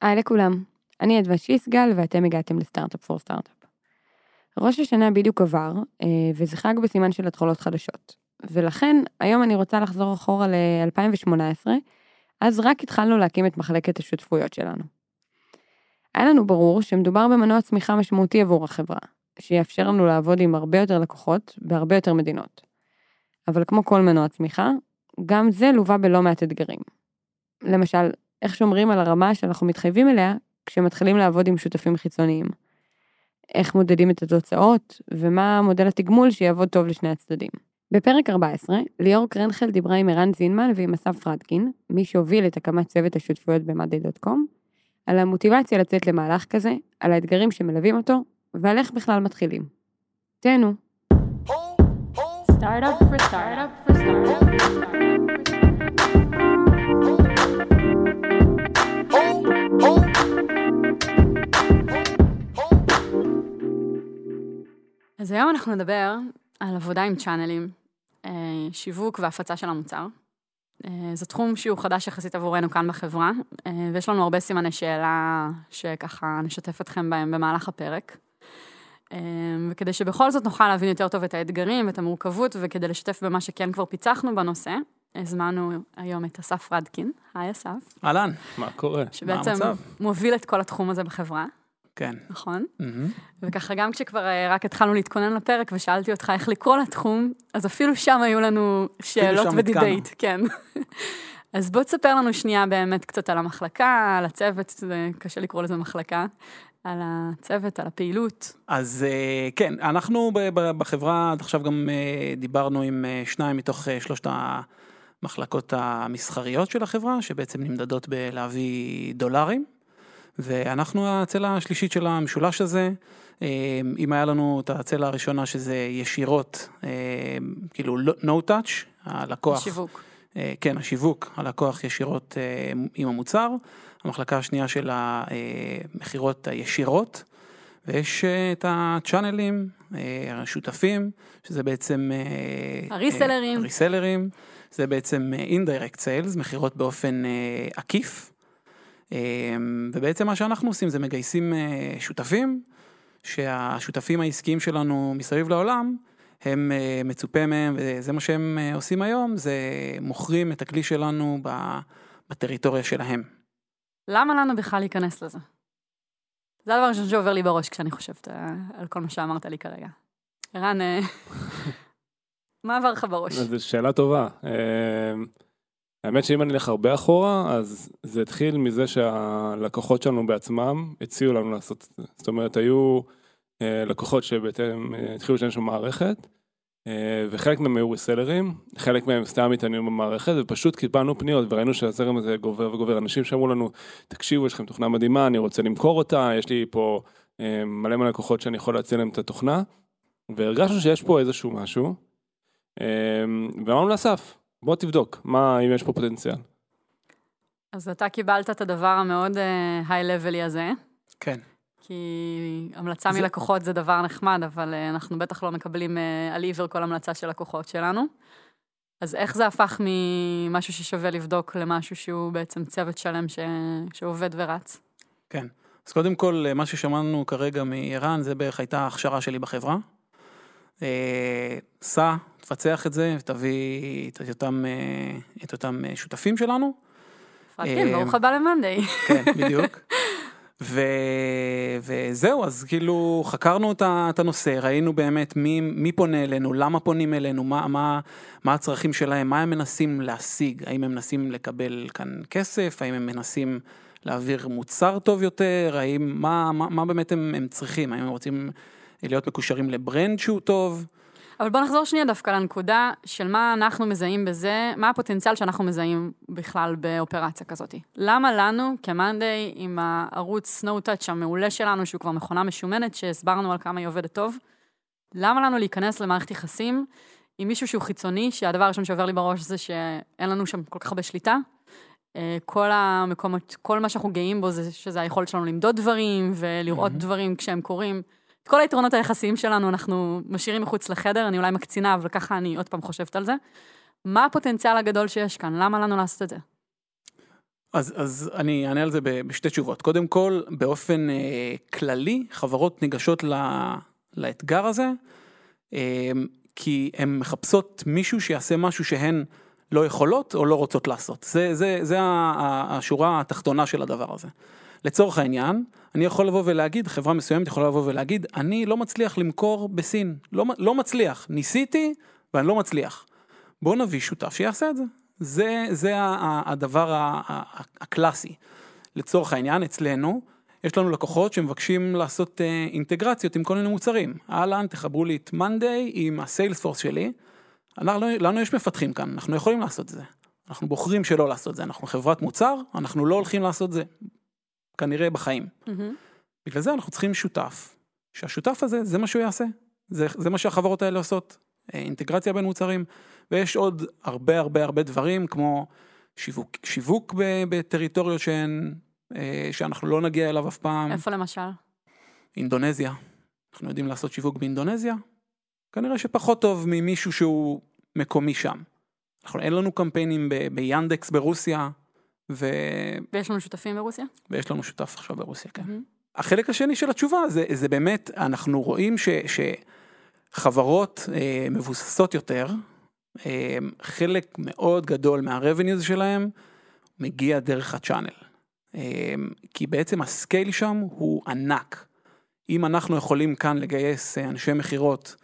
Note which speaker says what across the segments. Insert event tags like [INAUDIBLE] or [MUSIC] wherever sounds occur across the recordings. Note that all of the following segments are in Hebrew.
Speaker 1: היי לכולם, אני אדווה שיסגל ואתם הגעתם לסטארט-אפ פור סטארט-אפ. ראש השנה בדיוק עבר, אה, וזה חג בסימן של התחלות חדשות. ולכן, היום אני רוצה לחזור אחורה ל-2018, אז רק התחלנו להקים את מחלקת השותפויות שלנו. היה לנו ברור שמדובר במנוע צמיחה משמעותי עבור החברה, שיאפשר לנו לעבוד עם הרבה יותר לקוחות בהרבה יותר מדינות. אבל כמו כל מנוע צמיחה, גם זה לווה בלא מעט אתגרים. למשל, איך שומרים על הרמה שאנחנו מתחייבים אליה כשמתחילים לעבוד עם שותפים חיצוניים. איך מודדים את התוצאות, ומה מודל התגמול שיעבוד טוב לשני הצדדים. בפרק 14, ליאור קרנחל דיברה עם ערן זינמן ועם אסף פרדקין, מי שהוביל את הקמת צוות השותפויות ב-מאדי.קום, על המוטיבציה לצאת למהלך כזה, על האתגרים שמלווים אותו, ועל איך בכלל מתחילים. תהנו.
Speaker 2: Startup for startup for startup for startup.
Speaker 3: אז היום אנחנו נדבר על עבודה עם צ'אנלים, אה, שיווק והפצה של המוצר. אה, זה תחום שהוא חדש יחסית עבורנו כאן בחברה, אה, ויש לנו הרבה סימני שאלה שככה נשתף אתכם בהם במהלך הפרק. וכדי שבכל זאת נוכל להבין יותר טוב את האתגרים ואת המורכבות, וכדי לשתף במה שכן כבר פיצחנו בנושא, הזמנו היום את אסף רדקין. היי אסף.
Speaker 4: אהלן, מה קורה? מה
Speaker 3: שבעצם
Speaker 4: המצב?
Speaker 3: מוביל את כל התחום הזה בחברה,
Speaker 4: כן.
Speaker 3: נכון?
Speaker 4: מהמם.
Speaker 3: וככה גם כשכבר אה, רק התחלנו להתכונן לפרק ושאלתי אותך איך לקרוא לתחום, אז אפילו שם היו לנו שאלות ודיבייט, כן. [LAUGHS] אז בוא תספר לנו שנייה באמת קצת על המחלקה, על הצוות, זה קשה לקרוא לזה מחלקה, על הצוות, על הפעילות.
Speaker 4: אז אה, כן, אנחנו בחברה עד עכשיו גם אה, דיברנו עם שניים מתוך שלושת המחלקות המסחריות של החברה, שבעצם נמדדות בלהביא דולרים, ואנחנו הצלע השלישית של המשולש הזה. אה, אם היה לנו את הצלע הראשונה שזה ישירות, אה, כאילו לא- no touch, הלקוח.
Speaker 3: שיווק.
Speaker 4: אה, כן, השיווק, הלקוח ישירות עם המוצר, המחלקה השנייה של המכירות הישירות, ויש את הצ'אנלים, השותפים, שזה בעצם...
Speaker 3: הריסלרים.
Speaker 4: הריסלרים, זה בעצם indirect sales, מכירות באופן עקיף, ובעצם מה שאנחנו עושים זה מגייסים אה, שותפים, שהשותפים העסקיים שלנו מסביב לעולם, הם אה, מצופה מהם, וזה מה שהם אה, עושים היום, זה מוכרים את הכלי שלנו בטריטוריה שלהם.
Speaker 3: למה לנו בכלל להיכנס לזה? זה הדבר הראשון שעובר לי בראש כשאני חושבת על כל מה שאמרת לי כרגע. ערן, [LAUGHS] מה עבר לך בראש?
Speaker 5: זו שאלה טובה. האמת שאם אני אלך הרבה אחורה, אז זה התחיל מזה שהלקוחות שלנו בעצמם הציעו לנו לעשות את זה. זאת אומרת, היו אה, לקוחות שבעצם אה, התחילו להשתמש במערכת, אה, וחלק מהם היו ריסלרים, חלק מהם סתם התעניינו במערכת, ופשוט קיבלנו פניות וראינו שהזרם הזה גובר וגובר. אנשים שאמרו לנו, תקשיבו, יש לכם תוכנה מדהימה, אני רוצה למכור אותה, יש לי פה מלא מלא לקוחות שאני יכול להציע להם את התוכנה, והרגשנו שיש פה איזשהו משהו, ואמרנו לאסף, בוא תבדוק, מה, אם יש פה פוטנציאל.
Speaker 3: אז אתה קיבלת את הדבר המאוד היי-לבלי הזה,
Speaker 4: כן.
Speaker 3: כי המלצה
Speaker 4: זה-
Speaker 3: מלקוחות זה דבר נחמד, אבל אה, אנחנו בטח לא מקבלים אה, על עיוור כל המלצה של לקוחות שלנו. אז איך זה הפך ממשהו ששווה לבדוק למשהו שהוא בעצם צוות שלם ש... שעובד ורץ?
Speaker 4: כן. אז קודם כל, אה, מה ששמענו כרגע מערן, זה בערך הייתה ההכשרה שלי בחברה. אה, סע, תפצח את זה, ותביא את אותם, אה, את אותם אה, שותפים שלנו.
Speaker 3: פרדקין,
Speaker 4: אה,
Speaker 3: ברוך הבא למאנדיי.
Speaker 4: כן, בדיוק. [LAUGHS] ו... וזהו, אז כאילו חקרנו את הנושא, ראינו באמת מי, מי פונה אלינו, למה פונים אלינו, מה, מה, מה הצרכים שלהם, מה הם מנסים להשיג, האם הם מנסים לקבל כאן כסף, האם הם מנסים להעביר מוצר טוב יותר, האם, מה, מה, מה באמת הם, הם צריכים, האם הם רוצים להיות מקושרים ל brand שהוא טוב.
Speaker 3: אבל בוא נחזור שנייה דווקא לנקודה של מה אנחנו מזהים בזה, מה הפוטנציאל שאנחנו מזהים בכלל באופרציה כזאת. למה לנו, כמאנדיי, עם הערוץ ה no touch המעולה שלנו, שהוא כבר מכונה משומנת, שהסברנו על כמה היא עובדת טוב, למה לנו להיכנס למערכת יחסים עם מישהו שהוא חיצוני, שהדבר הראשון שעובר לי בראש זה שאין לנו שם כל כך הרבה שליטה. אה, כל המקומות, כל מה שאנחנו גאים בו זה שזה היכולת שלנו למדוד דברים ולראות
Speaker 4: מהמם.
Speaker 3: דברים כשהם קורים. את כל היתרונות היחסיים שלנו אנחנו משאירים מחוץ לחדר, אני אולי מקצינה, אבל ככה אני עוד פעם חושבת על זה. מה הפוטנציאל הגדול שיש כאן? למה לנו לעשות את זה?
Speaker 4: אז, אז אני אענה על זה בשתי תשובות. קודם כל, באופן אה, כללי, חברות ניגשות ל, לאתגר הזה, אה, כי הן מחפשות מישהו שיעשה משהו שהן לא יכולות או לא רוצות לעשות. זה, זה, זה השורה התחתונה של הדבר הזה. לצורך העניין, אני יכול לבוא ולהגיד, חברה מסוימת יכולה לבוא ולהגיד, אני לא מצליח למכור בסין, לא, לא מצליח, ניסיתי ואני לא מצליח. בואו נביא שותף שיעשה את זה. זה, זה הדבר הקלאסי. לצורך העניין, אצלנו, יש לנו לקוחות שמבקשים לעשות אה, אינטגרציות עם כל מיני מוצרים. אהלן, תחברו לי את מאנדיי עם הסיילספורס שלי. אנחנו, לנו יש מפתחים כאן, אנחנו יכולים לעשות את זה. אנחנו בוחרים שלא לעשות את זה, אנחנו חברת מוצר, אנחנו לא הולכים לעשות את זה, כנראה בחיים.
Speaker 3: מהמם.
Speaker 4: בגלל זה אנחנו צריכים שותף, שהשותף הזה, זה מה שהוא יעשה. זה, זה מה שהחברות האלה עושות, אה, אינטגרציה בין מוצרים. ויש עוד הרבה הרבה הרבה דברים, כמו שיווק, שיווק בטריטוריות שהן, אה, שאנחנו לא נגיע אליו אף פעם.
Speaker 3: איפה למשל?
Speaker 4: אינדונזיה. אנחנו יודעים לעשות שיווק באינדונזיה? כנראה שפחות טוב ממישהו שהוא מקומי שם. אנחנו, אין לנו קמפיינים ב- ביאנדקס ברוסיה, ו...
Speaker 3: ויש לנו שותפים ברוסיה?
Speaker 4: ויש לנו שותף עכשיו ברוסיה, כן.
Speaker 3: מהמם.
Speaker 4: החלק השני של התשובה זה, זה באמת, אנחנו רואים ש, שחברות אה, מבוססות יותר, אה, חלק מאוד גדול מה-revenues שלהם מגיע דרך ה channel. אה, כי בעצם ה scale שם הוא ענק. אם אנחנו יכולים כאן לגייס אה, אנשי מכירות,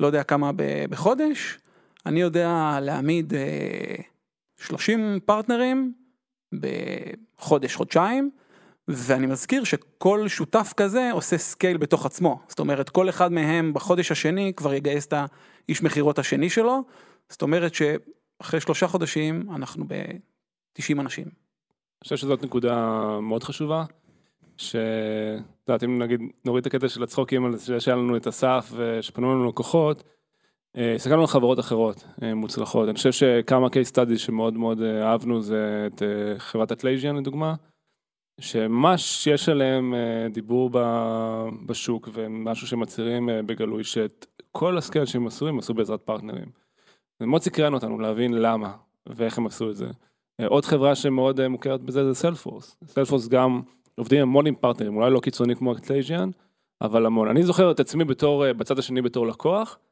Speaker 4: לא יודע כמה ב- בחודש, אני יודע להעמיד אה, 30 פרטנרים בחודש, חודשיים, ואני מזכיר שכל שותף כזה עושה scale בתוך עצמו. זאת אומרת, כל אחד מהם בחודש השני כבר יגייס את האיש מכירות השני שלו. זאת אומרת שאחרי שלושה חודשים אנחנו ב-90 אנשים.
Speaker 5: אני חושב שזאת נקודה מאוד חשובה, שאת יודעת, אם נגיד נוריד את הקטע של הצחוקים על זה שהיה לנו את אסף ושפנו לנו לקוחות, הסתכלנו על חברות אחרות אה, מוצלחות. אני חושב שכמה case studies שמאוד מאוד אה, אהבנו זה את אה, חברת אטלסיאן לדוגמה, שממש יש עליהם אה, דיבור בשוק ומשהו שמצהירים אה, בגלוי שאת כל ה scale שהם עשו הם עשו בעזרת פרטנרים. זה מאוד סקרן אותנו להבין למה ואיך הם עשו את זה. אה, עוד חברה שמאוד אה, מוכרת בזה זה סיילספורס. סיילספורס גם עובדים המון עם פרטנרים, אולי לא קיצוני כמו אטלסיאן, אבל המון. אני זוכר את עצמי בתור, אה, בצד השני בתור לקוח, אה,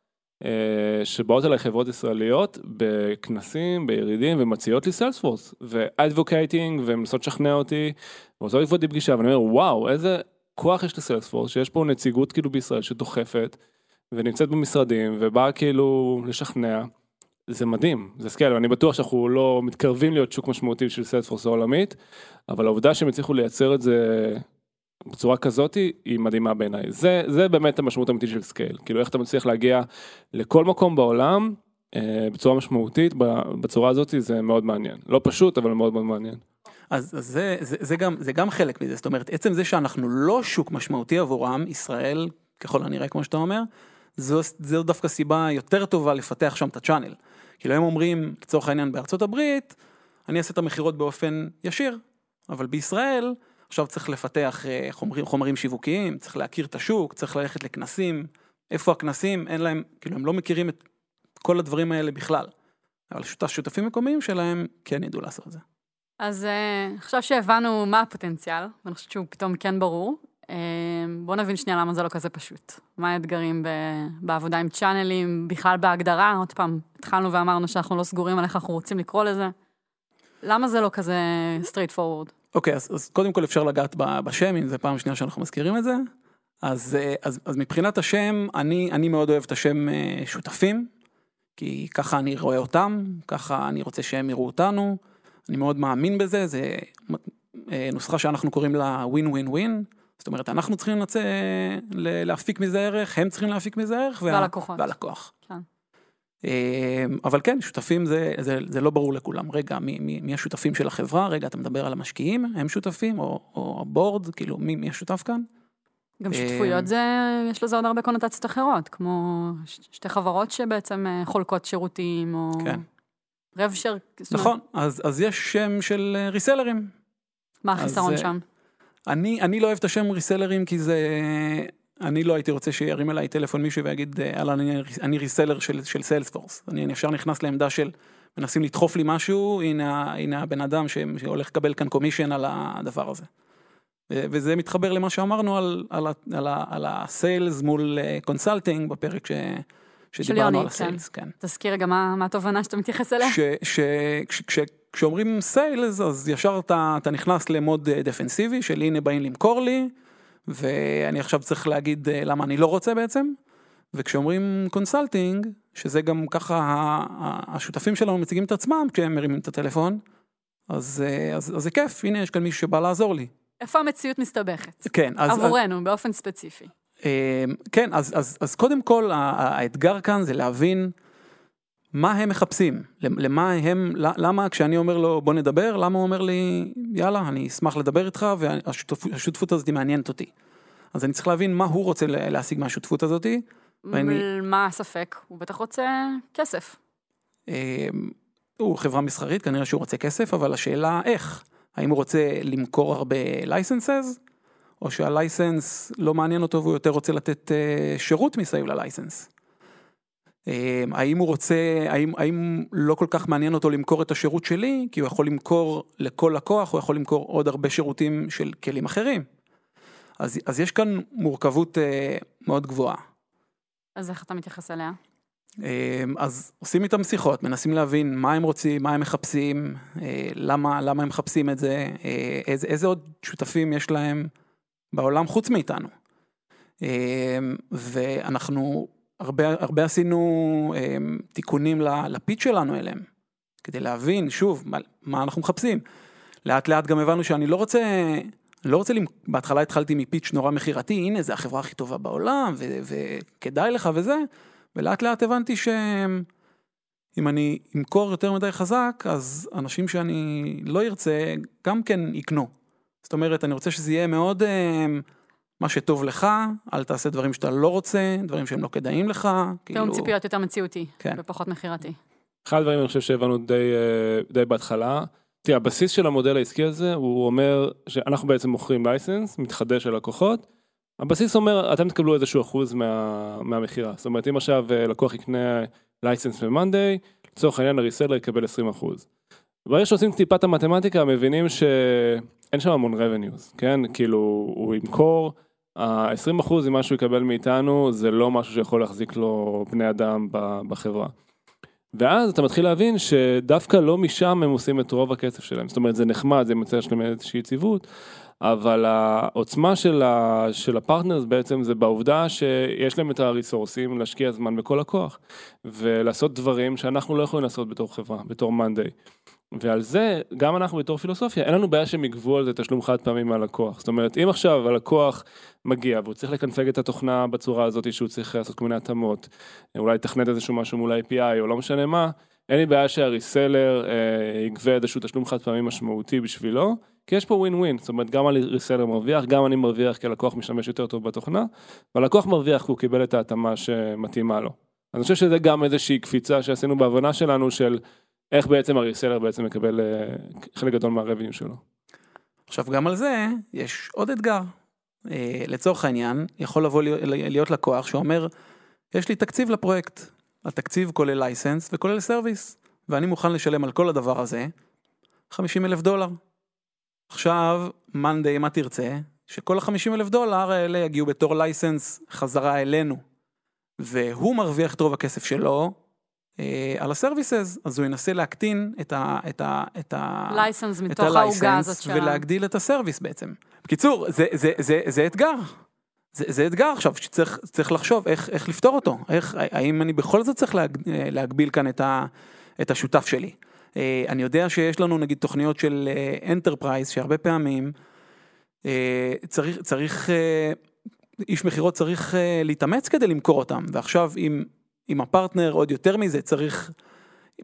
Speaker 5: שבאות אליי חברות ישראליות בכנסים, בירידים, ומציעות לי סיילספורס, ו advocating, ומנסות לשכנע אותי, ורוצות לקבוע אותי פגישה, ואני אומר, וואו, איזה כוח יש לסיילספורס, שיש פה נציגות כאילו בישראל שדוחפת, ונמצאת במשרדים, ובאה כאילו לשכנע. זה מדהים, זה scale, ואני בטוח שאנחנו לא מתקרבים להיות שוק משמעותי של סיילספורס העולמית, אבל העובדה שהם הצליחו לייצר את זה בצורה כזאתי, היא מדהימה בעיניי. זה, זה באמת המשמעות האמיתית של scale, כאילו איך אתה מצליח להגיע לכל מקום בעולם אה, בצורה משמעותית, בצורה הזאת זה מאוד מעניין. לא פשוט, אבל מאוד מאוד מעניין.
Speaker 4: אז, אז זה, זה, זה, גם, זה גם חלק מזה, זאת אומרת, עצם זה שאנחנו לא שוק משמעותי עבורם, ישראל, ככל הנראה, כמו שאתה אומר, זו, זו דווקא סיבה יותר טובה לפתח שם את הצ'אנל. כאילו הם אומרים, לצורך העניין בארצות הברית, אני אעשה את המכירות באופן ישיר, אבל בישראל, עכשיו צריך לפתח אה, חומרים, חומרים שיווקיים, צריך להכיר את השוק, צריך ללכת לכנסים, איפה הכנסים, אין להם, כאילו הם לא מכירים את כל הדברים האלה בכלל. אבל שותף, שותפים מקומיים שלהם כן ידעו לעשות את זה.
Speaker 3: אז uh, עכשיו שהבנו מה הפוטנציאל, ואני חושבת שהוא פתאום כן ברור, uh, בואו נבין שנייה למה זה לא כזה פשוט. מה האתגרים ב- בעבודה עם צ'אנלים, בכלל בהגדרה, עוד פעם, התחלנו ואמרנו שאנחנו לא סגורים על איך אנחנו רוצים לקרוא לזה. למה זה לא כזה straight forward?
Speaker 4: אוקיי, אז, אז קודם כל אפשר לגעת בשם, אם זה פעם שנייה שאנחנו מזכירים את זה. אז, אה, אז, אז מבחינת השם, אני, אני מאוד אוהב את השם אה, שותפים, כי ככה אני רואה אותם, ככה אני רוצה שהם יראו אותנו. אני מאוד מאמין בזה, זה אה, נוסחה שאנחנו קוראים לה ווין ווין ווין. זאת אומרת, אנחנו צריכים לצא, להפיק מזה ערך, הם צריכים להפיק מזה ערך, וה-
Speaker 3: והלקוחות.
Speaker 4: והלקוח. אה, אבל כן, שותפים זה, זה, זה לא ברור לכולם. רגע, מי, מי, מי השותפים של החברה? רגע, אתה מדבר על המשקיעים, הם שותפים? או, או הבורד? כאילו, מי, מי השותף כאן?
Speaker 3: גם
Speaker 4: אה,
Speaker 3: שותפויות זה, יש לזה עוד הרבה קונוטציות אחרות, כמו שתי חברות שבעצם אה, חולקות שירותים, או
Speaker 4: כן.
Speaker 3: רב שר,
Speaker 4: נכון, אז, אז יש שם של אה, ריסלרים.
Speaker 3: מה החיסרון
Speaker 4: אה,
Speaker 3: שם?
Speaker 4: אני, אני לא אוהב את השם ריסלרים כי זה... אני לא הייתי רוצה שירים אליי טלפון מישהו ויגיד, אהלן, אני, אני ריסלר של, של סיילספורס. אני, ישר נכנס לעמדה של מנסים לדחוף לי משהו, הנה, הנה הבן אדם ש- שהולך לקבל כאן קומישן על הדבר הזה. וזה מתחבר למה שאמרנו על, על, על, על ה sales מול consulting בפרק ש, שדיברנו על
Speaker 3: כן.
Speaker 4: ה sales, כן.
Speaker 3: תזכיר רגע מה מה התובנה שאתה מתייחס אליה.
Speaker 4: כשאומרים sales אז ישר אתה, אתה נכנס למוד אה, דפנסיבי של הנה באים למכור לי ואני עכשיו צריך להגיד אה, למה אני לא רוצה בעצם וכשאומרים consulting שזה גם ככה השותפים שלנו מציגים את עצמם כשהם מרימים את הטלפון אז, אה, אז, אז זה כיף הנה יש כאן מישהו שבא לעזור לי.
Speaker 3: איפה המציאות מסתבכת?
Speaker 4: כן, אז,
Speaker 3: עבורנו, באופן ספציפי.
Speaker 4: אה, כן, אז, אז, אז קודם כל האתגר כאן זה להבין מה הם מחפשים, למה הם, למה כשאני אומר לו בוא נדבר, למה הוא אומר לי יאללה אני אשמח לדבר איתך והשותפות הזאת מעניינת אותי. אז אני צריך להבין מה הוא רוצה לה- להשיג מהשותפות הזאתי. ואני-
Speaker 3: מה הספק? הוא בטח רוצה כסף.
Speaker 4: אה, הוא חברה מסחרית, כנראה שהוא רוצה כסף, אבל השאלה איך, האם הוא רוצה למכור הרבה לייסנסס, או שהלייסנס לא מעניין אותו והוא יותר רוצה לתת אה, שירות מסביב ללייסנס. אה, האם הוא רוצה, האם, האם לא כל כך מעניין אותו למכור את השירות שלי, כי הוא יכול למכור לכל לקוח, הוא יכול למכור עוד הרבה שירותים של כלים אחרים. אז, אז יש כאן מורכבות אה, מאוד גבוהה.
Speaker 3: אז איך אתה מתייחס אליה?
Speaker 4: אמ, אז עושים איתם שיחות, מנסים להבין מה הם רוצים, מה הם מחפשים, אה, למה, למה הם מחפשים את זה, אה, איזה, איזה עוד שותפים יש להם בעולם חוץ מאיתנו. אמ, ואנחנו הרבה, הרבה עשינו אמ, תיקונים לפיץ שלנו אליהם, כדי להבין שוב מה, מה אנחנו מחפשים. לאט לאט גם הבנו שאני לא רוצה, לא רוצה, למ- בהתחלה התחלתי מפיץ' נורא מכירתי, הנה זה החברה הכי טובה בעולם ו- וכדאי לך וזה, ולאט לאט הבנתי שאם אני אמכור יותר מדי חזק, אז אנשים שאני לא ארצה גם כן יקנו. זאת אומרת, אני רוצה שזה יהיה מאוד אה, מה שטוב לך, אל תעשה דברים שאתה לא רוצה, דברים שהם לא כדאיים לך.
Speaker 3: תיאום ציפיות יותר מציאותי,
Speaker 4: כן.
Speaker 3: ופחות מכירתי.
Speaker 5: אחד הדברים אני חושב שהבנו די, אה, די בהתחלה, תראה, הבסיס של המודל העסקי הזה, הוא אומר שאנחנו בעצם מוכרים לייסנס, מתחדש ללקוחות. הבסיס אומר, אתם תקבלו איזשהו אחוז מה, מהמכירה. זאת אומרת, אם עכשיו אה, לקוח יקנה לייסנס ב-Monday, לצורך העניין הריסלר יקבל 20 אחוז. ברגע שעושים טיפה את המתמטיקה, מבינים שאין שם המון revenues, כן? כאילו, הוא ימכור, ה-20 אחוז ממה שהוא יקבל מאיתנו, זה לא משהו שיכול להחזיק לו בני אדם בחברה. ואז אתה מתחיל להבין שדווקא לא משם הם עושים את רוב הכסף שלהם. זאת אומרת, זה נחמד, זה מציע שלהם איזושהי יציבות, אבל העוצמה של, ה, של הפרטנרס בעצם זה בעובדה שיש להם את הריסורסים להשקיע זמן בכל לקוח, ולעשות דברים שאנחנו לא יכולים לעשות בתור חברה, בתור מאנדיי. ועל זה, גם אנחנו בתור פילוסופיה, אין לנו בעיה שהם יגבו על זה תשלום חד פעמי מהלקוח. זאת אומרת, אם עכשיו הלקוח מגיע והוא צריך לקנפג את התוכנה בצורה הזאת שהוא צריך לעשות כל מיני התאמות, אולי לתכנת איזשהו משהו מול ה-API או לא משנה מה, אין לי בעיה שהריסלר אה, יגבה איזשהו תשלום חד פעמי משמעותי בשבילו, כי יש פה ווין ווין, זאת אומרת גם הריסלר מרוויח, גם אני מרוויח כי הלקוח משתמש יותר טוב בתוכנה, והלקוח מרוויח כי הוא קיבל את ההתאמה שמתאימה לו. אני חושב שזה גם איזושהי קפיצה שעשינו בהבנה שלנו של איך בעצם הריסלר בעצם מקבל אה, חלק גדול מהרבניו שלו.
Speaker 4: עכשיו גם על זה יש עוד אתגר. אה, לצורך העניין, יכול לבוא להיות, לקוח שאומר, יש לי תקציב לפרויקט. התקציב כולל license וכולל service, ואני מוכן לשלם על כל הדבר הזה 50 אלף דולר. עכשיו, מאנדיי, מה תרצה? שכל ה-50 אלף דולר האלה יגיעו בתור license חזרה אלינו. והוא מרוויח את רוב הכסף שלו על ה services, אז הוא ינסה להקטין את ה... את ה, את ה license
Speaker 3: מתוך העוגה הזאת
Speaker 4: ה license
Speaker 3: של... ה-
Speaker 4: ולהגדיל את ה service בעצם. בקיצור, זה, זה, זה, זה אתגר. זה, זה אתגר עכשיו שצריך צריך לחשוב איך, איך לפתור אותו, איך, האם אני בכל זאת צריך להג, להגביל כאן את, ה, את השותף שלי. אה, אני יודע שיש לנו נגיד תוכניות של enterprise שהרבה פעמים אה, צריך, צריך, אה, איש מכירות צריך אה, להתאמץ כדי למכור אותם, ועכשיו אם, אם הפרטנר עוד יותר מזה צריך,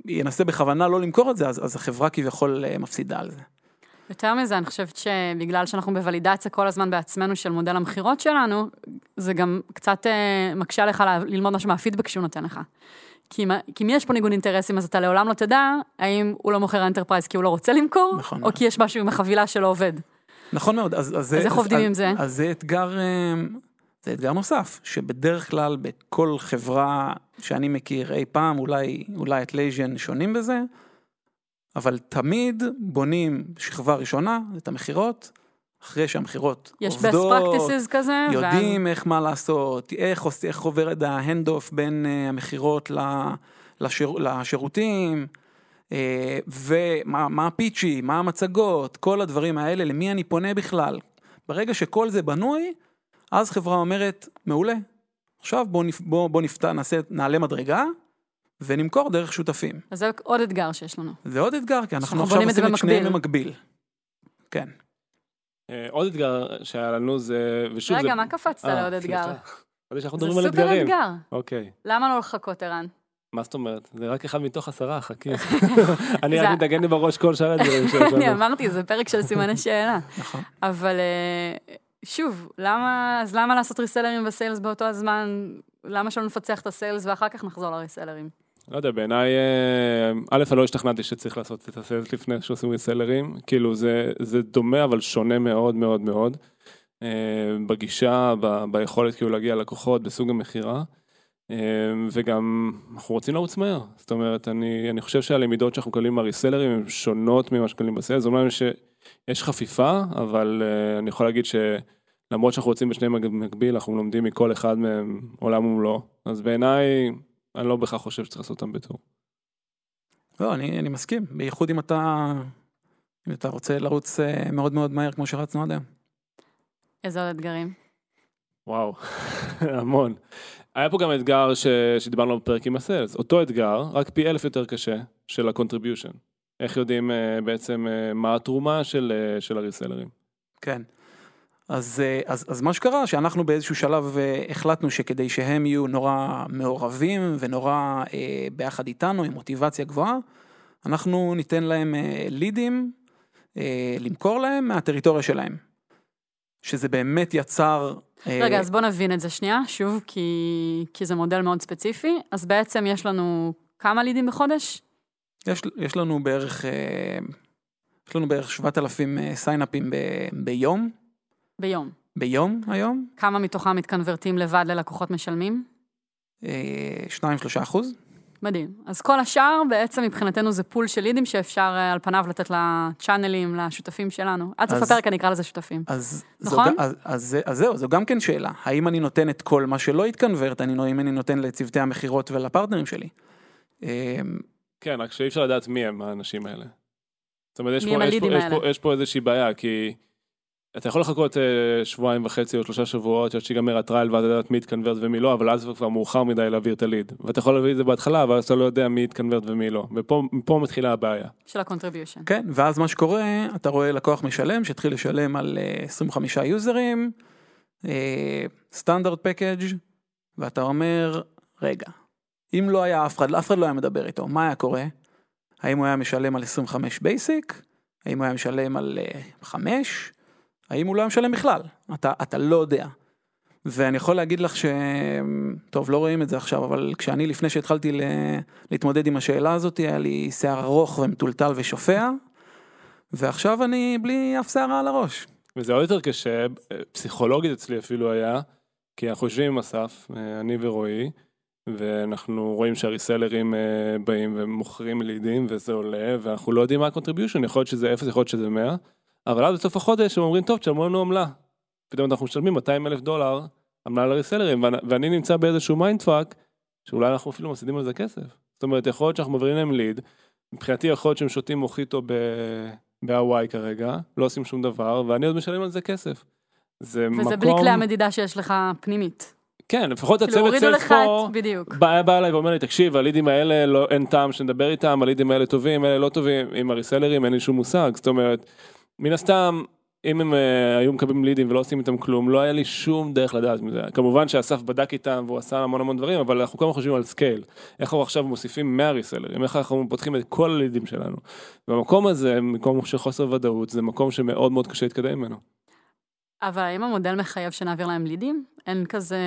Speaker 4: ינסה בכוונה לא למכור את זה, אז, אז החברה כביכול אה, מפסידה על זה.
Speaker 3: יותר מזה, אני חושבת שבגלל שאנחנו ב validation כל הזמן בעצמנו של מודל המכירות שלנו, זה גם קצת אה, מקשה לך ללמוד משהו מהפידבק שהוא נותן לך. כי אם, כי אם יש פה ניגוד אינטרסים, אז אתה לעולם לא תדע האם הוא לא מוכר enterprise כי הוא לא רוצה למכור,
Speaker 4: נכון
Speaker 3: או. כי יש משהו עם החבילה שלא עובד.
Speaker 4: נכון מאוד, אז, אז,
Speaker 3: אז איך עובדים
Speaker 4: אז,
Speaker 3: עם זה?
Speaker 4: אז זה אתגר, אה, זה אתגר נוסף, שבדרך כלל בכל חברה שאני מכיר אי פעם, אולי, אולי אטלסיאן שונים בזה, אבל תמיד בונים שכבה ראשונה, את המכירות, אחרי שהמכירות
Speaker 3: יש best
Speaker 4: עובדות,
Speaker 3: practices כזה, ואז...
Speaker 4: יודעים איך מה לעשות, איך, עוש- איך עובר את ההנד אוף בין אה, המכירות לשיר, לשירותים, אה, ומה מה הפיצ'י, מה המצגות, כל הדברים האלה, למי אני פונה בכלל. ברגע שכל זה בנוי, אז חברה אומרת, מעולה, עכשיו בוא, נפ, בוא, בוא נפתח, נעשה, נעלה מדרגה ונמכור דרך שותפים.
Speaker 3: אז זה עוד אתגר שיש לנו.
Speaker 4: זה עוד אתגר, כי אנחנו עכשיו
Speaker 3: את זה
Speaker 4: עושים את שניהם
Speaker 3: במקביל.
Speaker 4: כן.
Speaker 5: אה, עוד אתגר שהיה לנו זה, ושוב זה...
Speaker 3: רגע, מה קפצת
Speaker 5: אה,
Speaker 3: לעוד אתגר?
Speaker 5: שאנחנו
Speaker 3: זה
Speaker 5: מדברים על
Speaker 3: סופר. אתגר.
Speaker 5: אוקיי.
Speaker 3: למה לא לחכות, ערן?
Speaker 5: מה זאת אומרת? זה רק אחד מתוך עשרה, חכי. [LAUGHS] [LAUGHS] אני
Speaker 3: זה-
Speaker 5: רק מתנגן לי בראש כל שאר הדברים שיש לנו. [LAUGHS]
Speaker 3: אני אמרתי, זה פרק של סימני שאלה.
Speaker 4: נכון.
Speaker 3: אבל אה, שוב, למה, אז למה לעשות ריסלרים וסיילס באותו הזמן? למה שלא נפצח את הסיילס ואחר כך נחזור לריסלרים?
Speaker 5: לא יודע, בעיניי, אה, א', אני לא השתכנעתי שצריך לעשות את הסיילס לפני שעושים ריסלרים, כאילו זה, זה דומה אבל שונה מאוד מאוד מאוד, אה, בגישה, ב, ביכולת כאילו להגיע ללקוחות, בסוג המכירה, אה, וגם אנחנו רוצים לרוץ מהר, זאת אומרת, אני, אני חושב שהלמידות שאנחנו מקבלים מהריסלרים הן שונות ממה שקבלים בסיילס, זאת אומרת שיש חפיפה, אבל אה, אני יכול להגיד שלמרות שאנחנו רוצים בשניהם במקביל, אנחנו לומדים מכל אחד מהם עולם ומלואו, אז בעיניי, אני לא בהכרח חושב שצריך לעשות אותם בטור.
Speaker 4: לא, אני, אני מסכים, בייחוד אם אתה, אם אתה רוצה לרוץ אה, מאוד מאוד מהר כמו שרצנו עד היום.
Speaker 3: איזה עוד אתגרים?
Speaker 5: וואו, [LAUGHS] המון. היה פה גם אתגר ש... שדיברנו עליו בפרק עם הסיילס, אותו אתגר, רק פי אלף יותר קשה, של ה-contribution. איך יודעים uh, בעצם uh, מה התרומה של, uh, של הריסלרים.
Speaker 4: כן. אז, אה, אז, אז מה שקרה, שאנחנו באיזשהו שלב אה, החלטנו שכדי שהם יהיו נורא מעורבים ונורא אה, ביחד איתנו, עם מוטיבציה גבוהה, אנחנו ניתן להם אה, לידים, אה, למכור להם מהטריטוריה שלהם. שזה באמת יצר... אה,
Speaker 3: רגע, אז בוא נבין את זה שנייה, שוב, כי, כי זה מודל מאוד ספציפי. אז בעצם יש לנו כמה לידים בחודש?
Speaker 4: יש, יש לנו בערך, אה, יש לנו בערך 7,000 אה, סיינאפים ב, ביום,
Speaker 3: ביום.
Speaker 4: ביום היום,
Speaker 3: כמה מתוכם מתקנברטים לבד ללקוחות משלמים?
Speaker 4: 2-3 אחוז.
Speaker 3: מדהים. אז כל השאר בעצם מבחינתנו זה פול של לידים שאפשר אה, על פניו לתת לצ'אנלים, לשותפים שלנו. עד סוף
Speaker 4: אז-
Speaker 3: הפרק אני אקרא לזה שותפים.
Speaker 4: אז,
Speaker 3: נכון?
Speaker 4: זו, אז, אז, זה- אז זהו, זו גם כן שאלה. האם אני נותן את כל מה שלא התקנברט, אני, האם אני נותן לצוותי המכירות ולפרטנרים שלי?
Speaker 5: כן, רק שאי אפשר לדעת מי הם האנשים האלה. זאת אומרת, יש פה, יש, פה, יש, פה? יש פה איזושהי בעיה, כי אתה יכול לחכות אה, שבועיים וחצי או שלושה שבועות עד שיגמר הטרייל ואז לדעת מי יתקנברט ומי לא, אבל אז כבר מאוחר מדי להעביר את הליד. ואתה יכול להביא את זה בהתחלה, ואז אתה לא יודע מי יתקנברט ומי לא. ופה מתחילה הבעיה.
Speaker 3: של ה-contribution.
Speaker 4: כן, ואז מה שקורה, אתה רואה לקוח משלם, שהתחיל לשלם על אה, 25 יוזרים, standard package, ואתה אומר, רגע, אם לא היה אף אחד, אף אחד לא היה מדבר איתו, מה היה קורה? האם הוא היה משלם על 25 basic? האם הוא היה משלם על 5? האם הוא לא היה משלם בכלל? אתה, אתה לא יודע. ואני יכול להגיד לך ש... טוב, לא רואים את זה עכשיו, אבל כשאני, לפני שהתחלתי ל... להתמודד עם השאלה הזאת, היה לי שיער ארוך ומטולטל ושופע, ועכשיו אני בלי אף שערה על הראש.
Speaker 5: וזה עוד יותר קשה, אה, פסיכולוגית אצלי אפילו היה, כי אנחנו יושבים עם אסף, אה, אני ורועי, ואנחנו רואים שהריסלרים אה, באים ומוכרים לידים וזה עולה, ואנחנו לא יודעים מה ה-contribution, יכול להיות שזה 0, יכול להיות שזה 100, אבל אז בסוף החודש הם אומרים, טוב, תשלמו לנו עמלה. פתאום אנחנו משלמים 200 אלף דולר עמלה ל resellerים, ואני, ואני נמצא באיזשהו mind fuck, שאולי אנחנו אפילו מפסידים על זה כסף. זאת אומרת, יכול להיות שאנחנו מעבירים להם lead, מבחינתי יכול להיות שהם שותים מוחיטו. בהוואי כרגע, לא עושים שום דבר, ואני עוד משלם על זה כסף. זה
Speaker 3: וזה
Speaker 5: מקום...
Speaker 3: בלי כלי המדידה שיש לך פנימית.
Speaker 5: כן, לפחות
Speaker 3: כאילו
Speaker 5: הצוות
Speaker 3: את... בדיוק.
Speaker 5: בא, בא אליי ואומר לי, תקשיב, ה leadים האלה לא, אין טעם שנדבר איתם, ה leadים האלה טובים, אלה לא טובים, עם ה resellerים אין לי שום מושג, זאת אומרת, מן הסתם, אם הם uh, היו מקבלים leadים ולא עושים איתם כלום, לא היה לי שום דרך לדעת מזה. כמובן שאסף בדק איתם והוא עשה המון המון דברים, אבל אנחנו הזמן חושבים על scale. איך אנחנו עכשיו מוסיפים 100 resellerים, איך אנחנו פותחים את כל ה leadים שלנו. במקום הזה, מקום של חוסר ודאות, זה מקום שמאוד מאוד קשה להתקדם ממנו.
Speaker 3: אבל האם המודל מחייב שנעביר להם leadים? אין כזה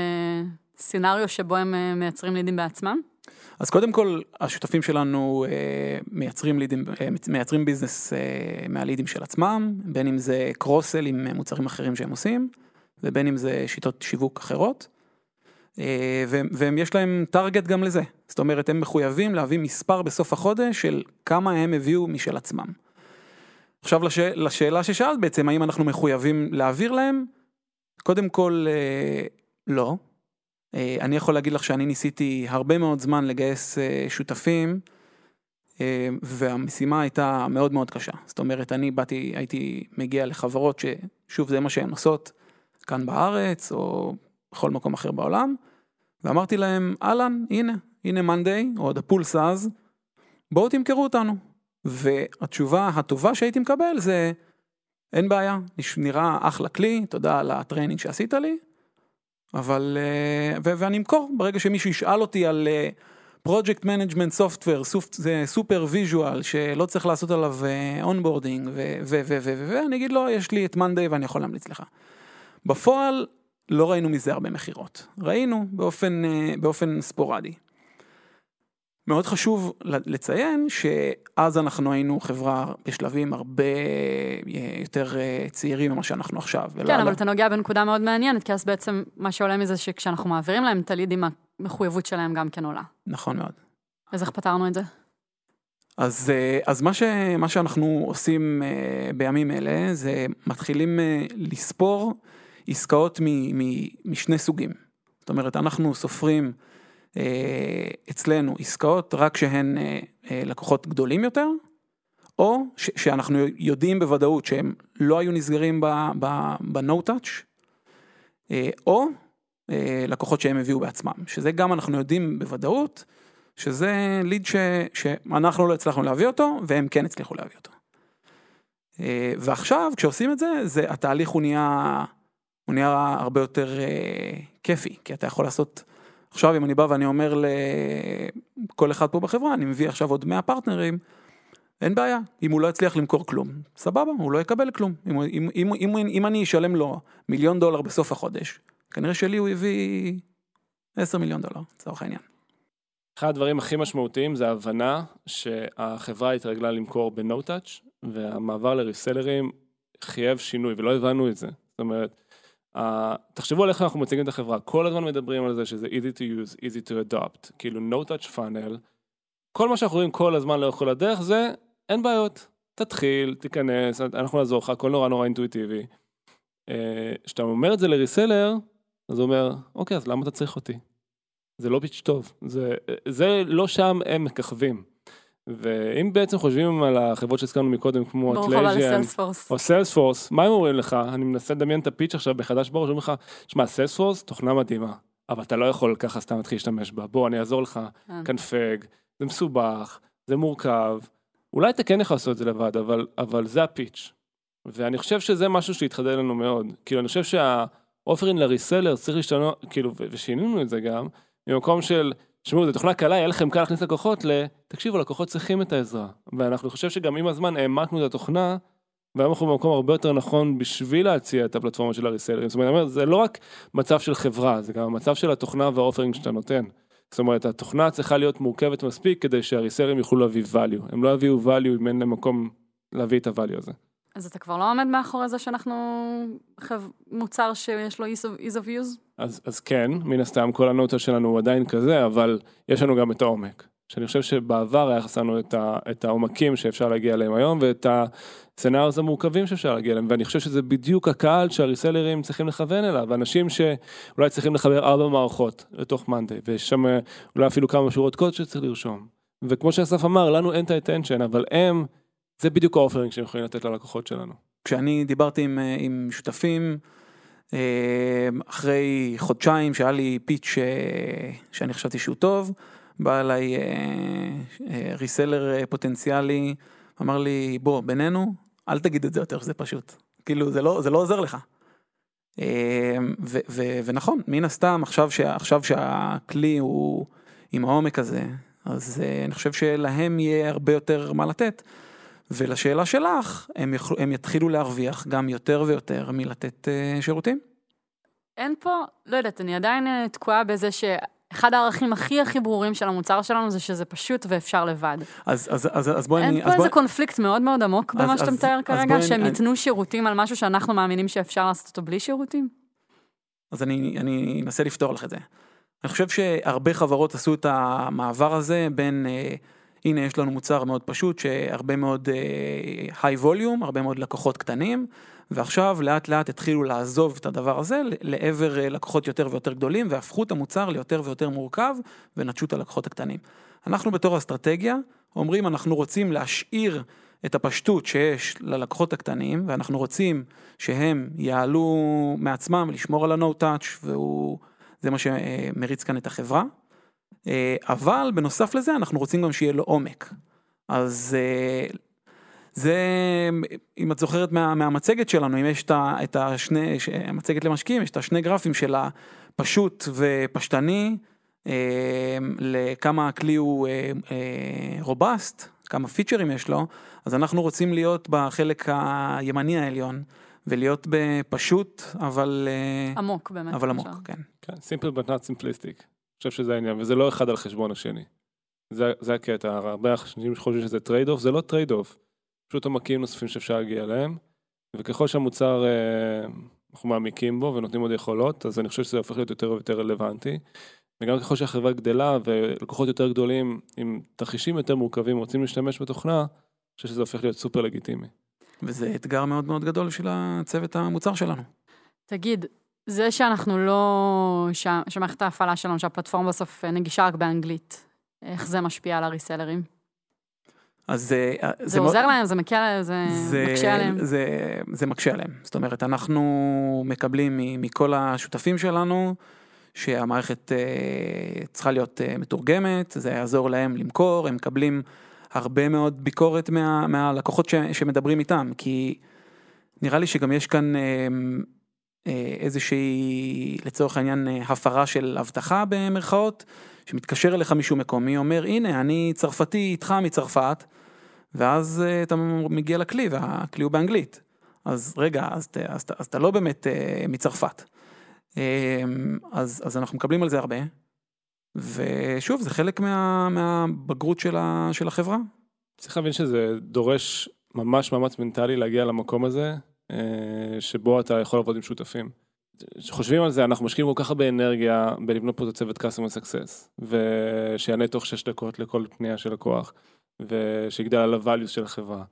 Speaker 3: scenario שבו הם אה, מייצרים leadים בעצמם?
Speaker 4: אז קודם כל, השותפים שלנו אה, מייצרים, leadים, אה, מייצרים business אה, מהלידים של עצמם, בין אם זה קרוסל עם מוצרים אחרים שהם עושים, ובין אם זה שיטות שיווק אחרות. אה, והם, והם יש להם טארגט גם לזה, זאת אומרת הם מחויבים להביא מספר בסוף החודש של כמה הם הביאו משל עצמם. עכשיו לש, לשאלה ששאלת בעצם, האם אנחנו מחויבים להעביר להם? קודם כל, אה, לא. אה, אני יכול להגיד לך שאני ניסיתי הרבה מאוד זמן לגייס אה, שותפים, אה, והמשימה הייתה מאוד מאוד קשה. זאת אומרת, אני באתי, הייתי מגיע לחברות ששוב זה מה שהן עושות כאן בארץ או בכל מקום אחר בעולם, ואמרתי להם, אהלן, הנה, הנה מאנדיי, או עוד דאפולס אז, בואו תמכרו אותנו. והתשובה הטובה שהייתי מקבל זה, אין בעיה, נראה אחלה כלי, תודה על ה training שעשית לי, אבל, אה, ו- ואני אמכור, ברגע שמישהו ישאל אותי על project management software, super visual, שלא צריך לעשות עליו onboarding, ואני אגיד לו, יש לי את מאנדיי ואני יכול להמליץ לך. בפועל, לא ראינו מזה הרבה מכירות, ראינו באופן, אה, באופן ספורדי. מאוד חשוב לציין שאז אנחנו היינו חברה בשלבים הרבה אה, יותר אה, צעירים ממה שאנחנו עכשיו.
Speaker 3: כן, אבל אתה נוגע בנקודה מאוד מעניינת, כי אז בעצם מה שעולה מזה שכשאנחנו מעבירים להם את ה leadים, המחויבות שלהם גם כן עולה.
Speaker 4: נכון מאוד.
Speaker 3: אז איך פתרנו את זה?
Speaker 4: אז, אה, אז מה, ש, מה שאנחנו עושים בימים אלה זה מתחילים לספור עסקאות מ, מ, משני סוגים. זאת אומרת, אנחנו סופרים אצלנו עסקאות רק שהן אה, אה, לקוחות גדולים יותר, או שאנחנו יודעים בוודאות שהם לא היו נסגרים ב-no touch, אה, או אה, לקוחות שהם הביאו בעצמם, שזה גם אנחנו יודעים בוודאות. שזה ליד ש, שאנחנו לא הצלחנו להביא אותו, והם כן הצליחו להביא אותו. אה, ועכשיו, כשעושים את זה, זה התהליך הוא נהיה, הוא נהיה הרבה יותר אה, כיפי, כי אתה יכול לעשות, עכשיו אם אני בא ואני אומר לכל אחד פה בחברה, אני מביא עכשיו עוד 100 פרטנרים, אין בעיה, אם הוא לא יצליח למכור כלום, סבבה, הוא לא יקבל כלום. אם, אם, אם, אם, אם אני אשלם לו מיליון דולר בסוף החודש, כנראה שלי הוא הביא 10 מיליון דולר, לצורך העניין.
Speaker 5: אחד הדברים הכי משמעותיים זה ההבנה שהחברה התרגלה למכור ב-No touch, והמעבר לריסלרים חייב שינוי, ולא הבנו את זה. זאת אומרת, ה- תחשבו על איך אנחנו מציגים את החברה, כל הזמן מדברים על זה שזה easy to use, easy to adopt, כאילו no touch funnel, כל מה שאנחנו רואים כל הזמן לאורך כל הדרך זה, אין בעיות, תתחיל, תיכנס, אנחנו נעזור לך, הכל נורא נורא אינטואיטיבי. אה, כשאתה אומר את זה לריסלר, אז הוא אומר, אוקיי, אז למה אתה צריך אותי? זה לא פיץ' טוב, זה, זה לא שם הם מככבים. ואם בעצם חושבים על החברות שהזכרנו מקודם, כמו
Speaker 3: לסיילספורס.
Speaker 5: או סיילספורס, מה הם אומרים לך? אני מנסה לדמיין את הפיץ' עכשיו בחדש בראש, אומרים לך, שמע, סיילספורס, תוכנה מדהימה, אבל אתה לא יכול ככה סתם להתחיל להשתמש בה, בוא, אני אעזור לך,
Speaker 3: כן.
Speaker 5: קנפג, זה מסובך, זה מורכב, אולי אתה כן יכול לעשות את זה לבד, אבל, אבל זה הפיץ'. ואני חושב שזה משהו שהתחדד לנו מאוד. כאילו, אני חושב שהאופרין לריסלר צריך להשתנות, כאילו, ושינינו את זה גם, ממקום של, תשמעו, זו תוכנה קלה, יהיה לכם קל להכניס לקוחות ל... תקשיבו, לקוחות צריכים את העזרה. ואנחנו חושב שגם עם הזמן העמקנו את התוכנה, והיום אנחנו במקום הרבה יותר נכון בשביל להציע את הפלטפורמה של הריסלרים. זאת אומרת, זה לא רק מצב של חברה, זה גם המצב של התוכנה והאופרינג שאתה נותן. זאת אומרת, התוכנה צריכה להיות מורכבת מספיק כדי שהריסלרים יוכלו להביא value. הם לא יביאו value אם אין להם מקום להביא את ה-value הזה.
Speaker 3: אז אתה כבר לא עומד מאחורי זה שאנחנו חב... מוצר שיש לו ease of, ease of use?
Speaker 5: אז, אז כן, מן הסתם כל הנוטה שלנו הוא עדיין כזה, אבל יש לנו גם את העומק. שאני חושב שבעבר היה חסרנו את, את העומקים שאפשר להגיע אליהם היום, ואת הסצנריוז המורכבים שאפשר להגיע אליהם, ואני חושב שזה בדיוק הקהל שהריסלרים צריכים לכוון אליו, אנשים שאולי צריכים לחבר ארבע מערכות לתוך מאנדיי, ויש שם אולי אפילו כמה שורות קוד שצריך לרשום. וכמו שאסף אמר, לנו אין את ה attention, אבל הם, זה בדיוק ה offering שהם יכולים לתת ללקוחות שלנו.
Speaker 4: כשאני דיברתי עם, אה, עם שותפים, אחרי חודשיים שהיה לי pitch אה, שאני חשבתי שהוא טוב, בא אליי אה, אה, reseller פוטנציאלי, אמר לי, בוא, בינינו, אל תגיד את זה יותר, זה פשוט. כאילו, זה לא, זה לא עוזר לך. אה, ו, ו, ונכון, מן הסתם, עכשיו, שה, עכשיו שהכלי הוא עם העומק הזה, אז אני חושב שלהם יהיה הרבה יותר מה לתת. ולשאלה שלך, הם, יוכלו, הם יתחילו להרוויח גם יותר ויותר מלתת uh, שירותים.
Speaker 3: אין פה, לא יודעת, אני עדיין אה, תקועה בזה שאחד הערכים הכי הכי ברורים של המוצר שלנו זה שזה פשוט ואפשר לבד.
Speaker 4: אז, אז, אז, אז בואי
Speaker 3: אין
Speaker 4: אני...
Speaker 3: פה
Speaker 4: אז
Speaker 3: איזה
Speaker 4: בואי,
Speaker 3: קונפליקט מאוד מאוד עמוק
Speaker 4: אז-
Speaker 3: במה שאתה
Speaker 4: אז-
Speaker 3: מתאר
Speaker 4: אז
Speaker 3: כרגע,
Speaker 4: בואי
Speaker 3: שהם
Speaker 4: אני-
Speaker 3: ייתנו שירותים על משהו שאנחנו מאמינים שאפשר לעשות אותו בלי שירותים?
Speaker 4: אז אני, אני אנסה לפתור לך את זה. אני חושב שהרבה חברות עשו את המעבר הזה בין, אה, הנה יש לנו מוצר מאוד פשוט, שהרבה מאוד אה, high volume, הרבה מאוד לקוחות קטנים, ועכשיו לאט לאט התחילו לעזוב את הדבר הזה לעבר אה, לקוחות יותר ויותר גדולים, והפכו את המוצר ליותר ויותר מורכב, ונטשו את הלקוחות הקטנים. אנחנו בתור אסטרטגיה אומרים אנחנו רוצים להשאיר את הפשטות שיש ללקוחות הקטנים, ואנחנו רוצים שהם יעלו מעצמם, לשמור על ה-no-touch, והוא, זה מה שמריץ כאן את החברה. אה, אבל בנוסף לזה אנחנו רוצים גם שיהיה לו עומק. אז אה, זה, אם את זוכרת מה, מהמצגת שלנו, אם יש את השני, המצגת למשקיעים, יש את השני גרפים של הפשוט ופשטני, אה, לכמה הכלי הוא רובסט, כמה פיצ'רים יש לו, אז אנחנו רוצים להיות בחלק הימני העליון, ולהיות בפשוט, אבל,
Speaker 3: עמוק באמת.
Speaker 4: אבל עמוק. כן.
Speaker 5: כן, simple but not simplistic. חושב שזה העניין, וזה לא אחד על חשבון השני. זה, זה הקטע, הרבה אנשים חושבים שזה trade off, זה לא trade off. פשוט עומקים נוספים שאפשר להגיע אליהם, וככל שהמוצר, אה, אנחנו מעמיקים בו ונותנים עוד יכולות, אז אני חושב שזה הופך להיות יותר ויותר רלוונטי. וגם ככל שהחברה גדלה ולקוחות יותר גדולים עם תרחישים יותר מורכבים רוצים להשתמש בתוכנה, אני חושב שזה הופך להיות סופר לגיטימי.
Speaker 4: וזה אתגר מאוד מאוד גדול של הצוות המוצר שלנו.
Speaker 3: תגיד, זה שאנחנו לא... שמערכת ההפעלה שלנו, שהפלטפורמה בסוף נגישה רק באנגלית, איך זה משפיע על הריסלרים?
Speaker 4: אז אה,
Speaker 3: זה,
Speaker 4: זה מאוד-
Speaker 3: עוזר להם, זה מקל זה,
Speaker 4: זה,
Speaker 3: מקשה עליהם.
Speaker 4: זה, זה מקשה עליהם. זאת אומרת, אנחנו מקבלים מכל השותפים שלנו שהמערכת אה, צריכה להיות אה, מתורגמת, זה יעזור להם למכור, הם מקבלים הרבה מאוד ביקורת מה, מהלקוחות ש, שמדברים איתם, כי נראה לי שגם יש כאן אה, אה, איזושהי, לצורך העניין, אה, הפרה של אבטחה במרכאות, שמתקשר אליך מישהו מקומי, אומר, הנה, אני צרפתי איתך מצרפת, ואז אה, אתה מגיע לכלי, והכלי הוא באנגלית. אז רגע, אז, אז, ת- אז אתה לא באמת אה, מצרפת. אה, אז, אז אנחנו מקבלים על זה הרבה, ושוב, זה חלק מה, מהבגרות של, ה, של החברה.
Speaker 5: צריך להבין שזה דורש ממש מאמץ מנטלי להגיע למקום הזה, אה, שבו אתה יכול לעבוד עם שותפים. כשחושבים על זה, אנחנו משקיעים כל כך הרבה אנרגיה בלבנות פה את הצוות customer success, ושיענה תוך 6 דקות לכל פנייה של לקוח, ושיגדל על ה-values של החברה,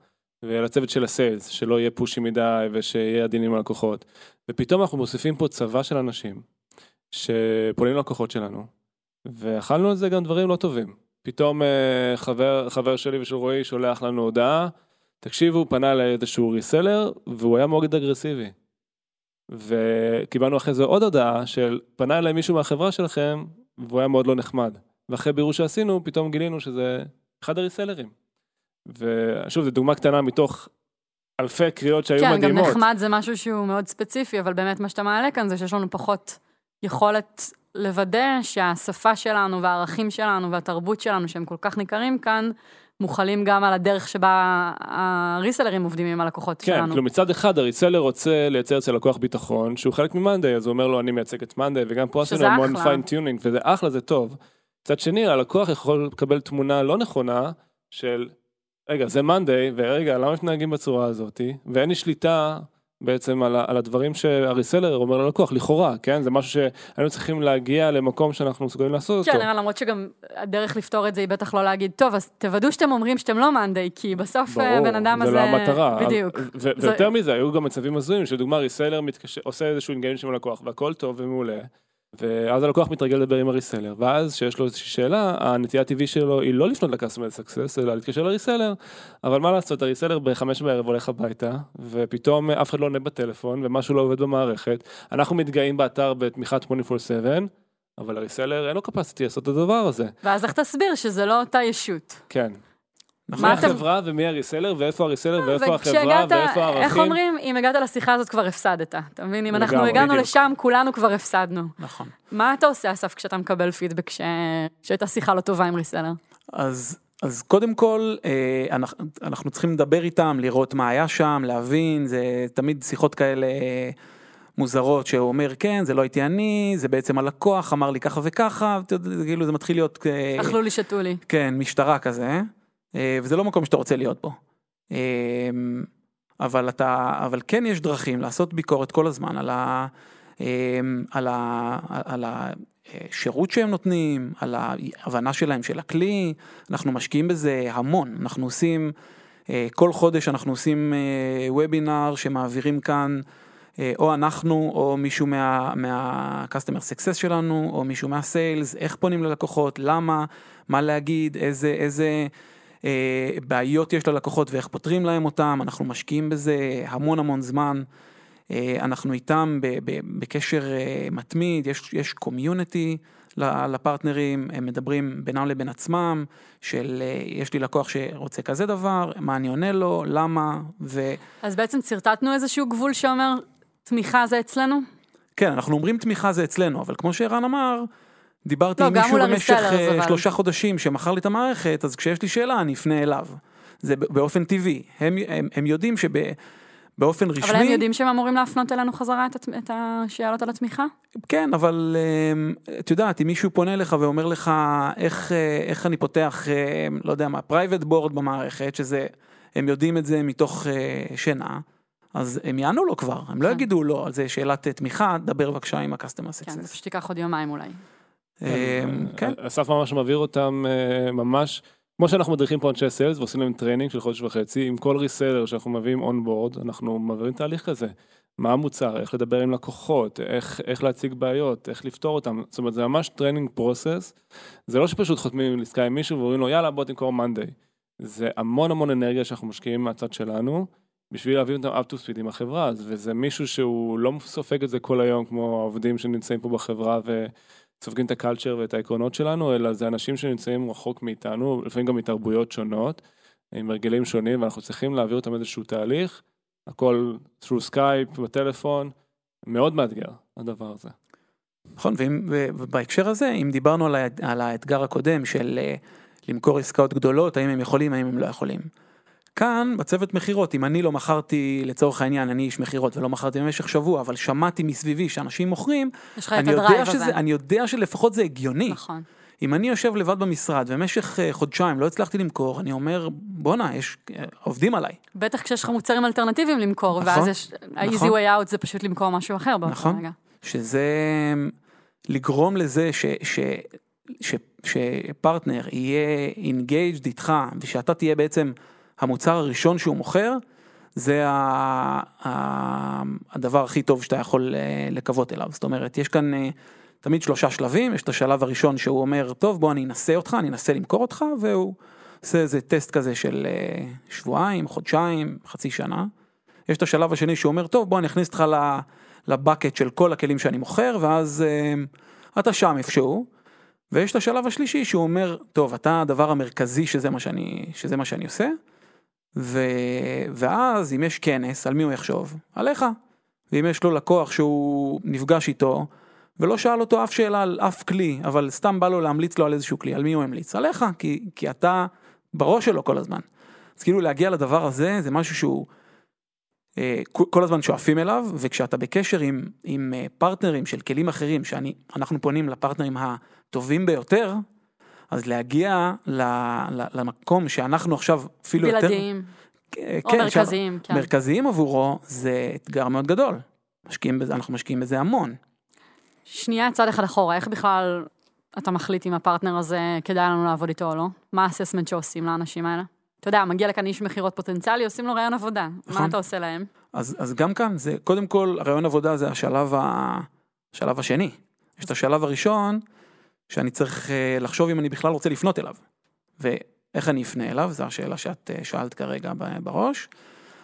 Speaker 5: ועל הצוות של הסיילס, שלא יהיה פושי מדי ושיהיה עדינים עם הלקוחות. ופתאום אנחנו מוסיפים פה צבא של אנשים, שפונים ללקוחות שלנו, ואכלנו על זה גם דברים לא טובים. פתאום אה, חבר, חבר שלי ושל רועי שולח לנו הודעה, תקשיבו, פנה אליי איזשהו ריסלר, והוא היה מאוד אגרסיבי. וקיבלנו אחרי זה עוד הודעה של פנה אליי מישהו מהחברה שלכם, והוא היה מאוד לא נחמד. ואחרי בירור שעשינו, פתאום גילינו שזה אחד הריסלרים. ושוב, זו דוגמה קטנה מתוך אלפי קריאות שהיו
Speaker 3: כן,
Speaker 5: מדהימות.
Speaker 3: גם נחמד זה משהו שהוא מאוד ספציפי, אבל באמת מה שאתה מעלה כאן זה שיש לנו פחות יכולת לוודא שהשפה שלנו והערכים שלנו והתרבות שלנו, שהם כל כך ניכרים כאן, מוכלים גם על הדרך שבה ה resellerים עובדים עם הלקוחות
Speaker 5: כן,
Speaker 3: שלנו.
Speaker 5: כאילו מצד אחד ה reseller רוצה לייצר אצל לקוח ביטחון שהוא חלק ממאנדיי, אז הוא אומר לו אני מייצג את מאנדיי וגם פה עשינו המון.
Speaker 3: fine
Speaker 5: tuning וזה אחלה זה טוב. מצד שני הלקוח יכול לקבל תמונה לא נכונה של רגע זה מאנדיי ורגע למה מתנהגים בצורה הזאתי ואין לי שליטה בעצם על, על הדברים שה reseller אומר ללקוח לכאורה כן זה משהו שהיינו צריכים להגיע למקום שאנחנו מסוגלים לעשות
Speaker 3: כן,
Speaker 5: אותו.
Speaker 3: אבל למרות שגם הדרך לפתור את זה היא בטח לא להגיד, טוב, אז תוודאו שאתם אומרים שאתם לא מאנדיי, כי בסוף אה, הבן אדם
Speaker 5: זה
Speaker 3: הזה...
Speaker 5: לא המטרה.
Speaker 3: בדיוק.
Speaker 5: ו- ו-
Speaker 3: זה-
Speaker 5: ויותר מזה, היו גם מצבים הזויים, שלדוגמה reseller מתקשר, עושה איזשהו engagement עם הלקוח, והכל טוב ומעולה, ואז הלקוח מתרגל לדבר עם ה reseller, ואז כשיש לו איזושהי שאלה, הנטייה הטבעי שלו היא לא לפנות ל customer success, אלא להתקשר ל reseller, אבל מה לעשות, הריסלר בחמש בערב הולך הביתה, ופתאום אף אחד לא עונה בטלפון, ומשהו לא עובד במערכת, אנחנו מתגאים באתר בתמיכת 24/7, אבל הריסלר אין לו capacity לעשות את הדבר הזה,
Speaker 3: ואז איך תסביר שזה לא אותה ישות?
Speaker 5: כן.
Speaker 4: נכון?
Speaker 3: מה
Speaker 5: החברה ומי הריסלר ואיפה הריסלר ואיפה החברה
Speaker 3: וכשהגעת,
Speaker 5: ואיפה הערכים.
Speaker 3: איך אומרים, אם הגעת לשיחה הזאת כבר הפסדת. אתה מבין? אם אנחנו הגענו. לשם, כולנו כבר הפסדנו.
Speaker 4: נכון.
Speaker 3: מה אתה עושה, אסף, כשאתה מקבל פידבק שהייתה שיחה לא טובה עם ריסלר?
Speaker 4: אז, אז קודם כל, אה, אנחנו, אנחנו צריכים לדבר איתם, לראות מה היה שם, להבין, זה תמיד שיחות כאלה מוזרות, שהוא אומר, כן, זה לא הייתי אני, זה בעצם הלקוח אמר לי ככה וככה, כאילו זה מתחיל להיות, אה,
Speaker 3: אכלו לי, שתו לי.
Speaker 4: כן, משטרה כזה, אה, וזה לא מקום שאתה רוצה להיות בו. אה, אבל אתה, אבל כן יש דרכים לעשות ביקורת כל הזמן על, ה, אמ, על, ה, על השירות שהם נותנים, על ההבנה שלהם של הכלי, אנחנו משקיעים בזה המון, אנחנו עושים, אה, כל חודש אנחנו עושים וובינר שמעבירים כאן, אה, או אנחנו או מישהו מה, מה-customer success שלנו, או מישהו מהסיילס, איך פונים ללקוחות, למה, מה להגיד, איזה, איזה אה, בעיות יש ללקוחות ואיך פותרים להם אותם, אנחנו משקיעים בזה המון המון זמן. אה, אנחנו איתם בקשר אה, מתמיד, יש, יש קומיוניטי לפרטנרים, הם מדברים בינם לבין עצמם, של אה, יש לי לקוח שרוצה כזה דבר, מה אני עונה לו, למה, ו...
Speaker 3: אז בעצם שרטטנו איזשהו גבול שאומר, תמיכה זה אצלנו?
Speaker 4: כן, אנחנו אומרים תמיכה זה אצלנו, אבל כמו שערן אמר, דיברתי
Speaker 3: לא,
Speaker 4: עם מישהו במשך אה,
Speaker 3: אבל-
Speaker 4: שלושה חודשים שמכר לי את המערכת, אז כשיש לי שאלה אני אפנה אליו. זה באופן טבעי. הם, הם, הם יודעים שבאופן רשמי...
Speaker 3: אבל הם יודעים שהם אמורים להפנות אלינו חזרה את, את השאלות על התמיכה?
Speaker 4: כן, אבל אמ, את יודעת, אם מישהו פונה אליך ואומר לך איך, אה, איך אני פותח, אה, לא יודע מה, private board במערכת, שזה, הם יודעים את זה מתוך אה, שינה, אז הם יענו לו כבר, הם לא
Speaker 3: כן.
Speaker 4: יגידו לו, על זה שאלת אה, תמיכה, דבר בבקשה עם ה-customer
Speaker 3: כן, זה
Speaker 4: success.
Speaker 3: פשוט ייקח עוד יומיים אולי.
Speaker 4: אמ, כן,
Speaker 5: אסף ממש מעביר אותם אה, ממש, כמו שאנחנו מדריכים פה אנשי sales ועושים להם training של חודש וחצי, עם כל reseller שאנחנו מביאים on board, אנחנו מעבירים תהליך כזה. מה המוצר, איך לדבר עם לקוחות, איך, איך להציג בעיות, איך לפתור אותם. זאת אומרת, זה ממש training process. זה לא שפשוט חותמים על עסקה עם מישהו ואומרים לו, יאללה, בוא תמכור מאנדיי. זה המון המון אנרגיה שאנחנו משקיעים מהצד שלנו, בשביל להביא אותם up to speed עם החברה, וזה מישהו שהוא לא סופג את זה כל היום, כמו העובדים שנמצאים פה בחברה וסופגים את הקלצ'ר ואת העקרונות שלנו, אלא זה אנשים שנמצאים רחוק מאיתנו, לפעמים גם מתרבויות שונות, עם הרגלים שונים, ואנחנו צריכים להעביר אותם איזשהו תהליך, הכל through skype, בטלפון, מאוד מאתגר, הדבר הזה.
Speaker 4: נכון, ובהקשר הזה, אם דיברנו על האתגר הקודם של אה, למכור עסקאות גדולות, האם הם יכולים, האם הם לא יכולים. כאן, בצוות מכירות, אם אני לא מכרתי, לצורך העניין, אני איש מכירות ולא מכרתי במשך שבוע, אבל שמעתי מסביבי שאנשים מוכרים, אני יודע, שזה,
Speaker 3: הזה.
Speaker 4: אני יודע שלפחות זה הגיוני.
Speaker 3: נכון.
Speaker 4: אם אני יושב לבד במשרד ובמשך אה, חודשיים לא הצלחתי למכור, אני אומר, בואנה, יש, אה, עובדים עליי.
Speaker 3: בטח כשיש לך מוצרים אלטרנטיביים למכור,
Speaker 4: נכון,
Speaker 3: ואז יש, ה-easy
Speaker 4: נכון.
Speaker 3: way out זה פשוט למכור משהו אחר באותו
Speaker 4: נכון.
Speaker 3: רגע.
Speaker 4: שזה לגרום לזה ש, ש, ש, שפרטנר יהיה engaged איתך ושאתה תהיה בעצם המוצר הראשון שהוא מוכר, זה הדבר הכי טוב שאתה יכול אה, לקוות אליו. זאת אומרת, יש כאן אה, תמיד שלושה שלבים, יש את השלב הראשון שהוא אומר, טוב בוא אני אנסה אותך, אני אנסה למכור אותך, והוא עושה איזה טסט כזה של אה, שבועיים, חודשיים, חצי שנה. יש את השלב השני שהוא אומר, טוב בוא אני אכניס אותך. לבקט של כל הכלים שאני מוכר, ואז אתה שם איפשהו. ויש את השלב השלישי שהוא אומר, טוב, אתה הדבר המרכזי שזה מה שאני, שזה מה שאני עושה, ו... ואז אם יש כנס, על מי הוא יחשוב? עליך. ואם יש לו לקוח שהוא נפגש איתו, ולא שאל אותו אף שאלה על אף כלי, אבל סתם בא לו להמליץ לו על איזשהו כלי, על מי הוא המליץ? עליך, כי, כי אתה בראש שלו כל הזמן. אז כאילו להגיע לדבר הזה, זה משהו שהוא... אה, כל- הזמן שואפים אליו, וכשאתה בקשר עם, עם אה, פרטנרים של כלים אחרים, שאנחנו פונים לפרטנרים הטובים ביותר, אז להגיע ל, ל, למקום שאנחנו עכשיו אפילו יותר...
Speaker 3: בלעדיים,
Speaker 4: אה,
Speaker 3: או
Speaker 4: כן,
Speaker 3: מרכזיים, כן.
Speaker 4: מרכזיים עבורו, זה אתגר מאוד גדול. משקיעים בזה, אנחנו משקיעים בזה המון.
Speaker 3: שנייה צעד אחד אחורה, איך בכלל אתה מחליט אם הפרטנר הזה כדאי לנו לעבוד איתו או לא? מה האססמנט שעושים לאנשים האלה? אתה יודע, מגיע לכאן איש מכירות פוטנציאלי, עושים לו רעיון עבודה.
Speaker 4: נכון.
Speaker 3: מה אתה עושה להם?
Speaker 4: אז, אז גם כאן, זה קודם כל, הרעיון עבודה זה השלב, ה, השלב השני. יש את השלב הראשון, שאני צריך אה, לחשוב אם אני בכלל רוצה לפנות אליו. ואיך אני אפנה אליו, זו השאלה שאת אה, שאלת כרגע בראש.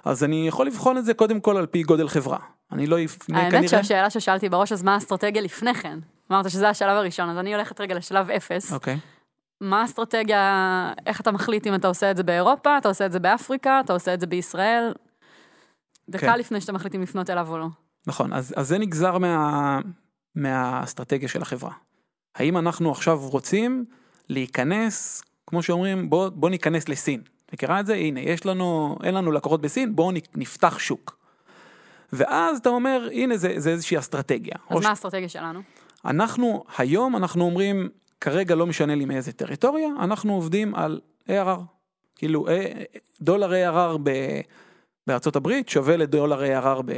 Speaker 4: אז אני יכול לבחון את זה קודם כל על פי גודל חברה. אני לא אפנה
Speaker 3: האמת
Speaker 4: כנראה...
Speaker 3: שהשאלה ששאלתי בראש, אז מה האסטרטגיה לפני כן? אמרת שזה השלב הראשון, אז אני הולכת רגע לשלב אפס.
Speaker 4: אוקיי.
Speaker 3: מה האסטרטגיה, איך אתה מחליט אם אתה עושה את זה באירופה, אתה עושה את זה באפריקה, אתה עושה את זה בישראל? דקה
Speaker 4: כן.
Speaker 3: לפני שאתה מחליט אם לפנות אליו או לא.
Speaker 4: נכון, אז, אז זה נגזר מה, מהאסטרטגיה של החברה. האם אנחנו עכשיו רוצים להיכנס, כמו שאומרים, בוא, בוא ניכנס לסין. מכירה את זה? הנה, יש לנו, אין לנו לקוחות בסין, בואו נפתח שוק. ואז אתה אומר, הנה זה, זה איזושהי אסטרטגיה.
Speaker 3: אז מה האסטרטגיה שלנו?
Speaker 4: אנחנו, היום אנחנו אומרים, כרגע לא משנה לי מאיזה טריטוריה, אנחנו עובדים על ARR. כאילו, דולר ARR ב, בארצות הברית שווה לדולר ARR ב,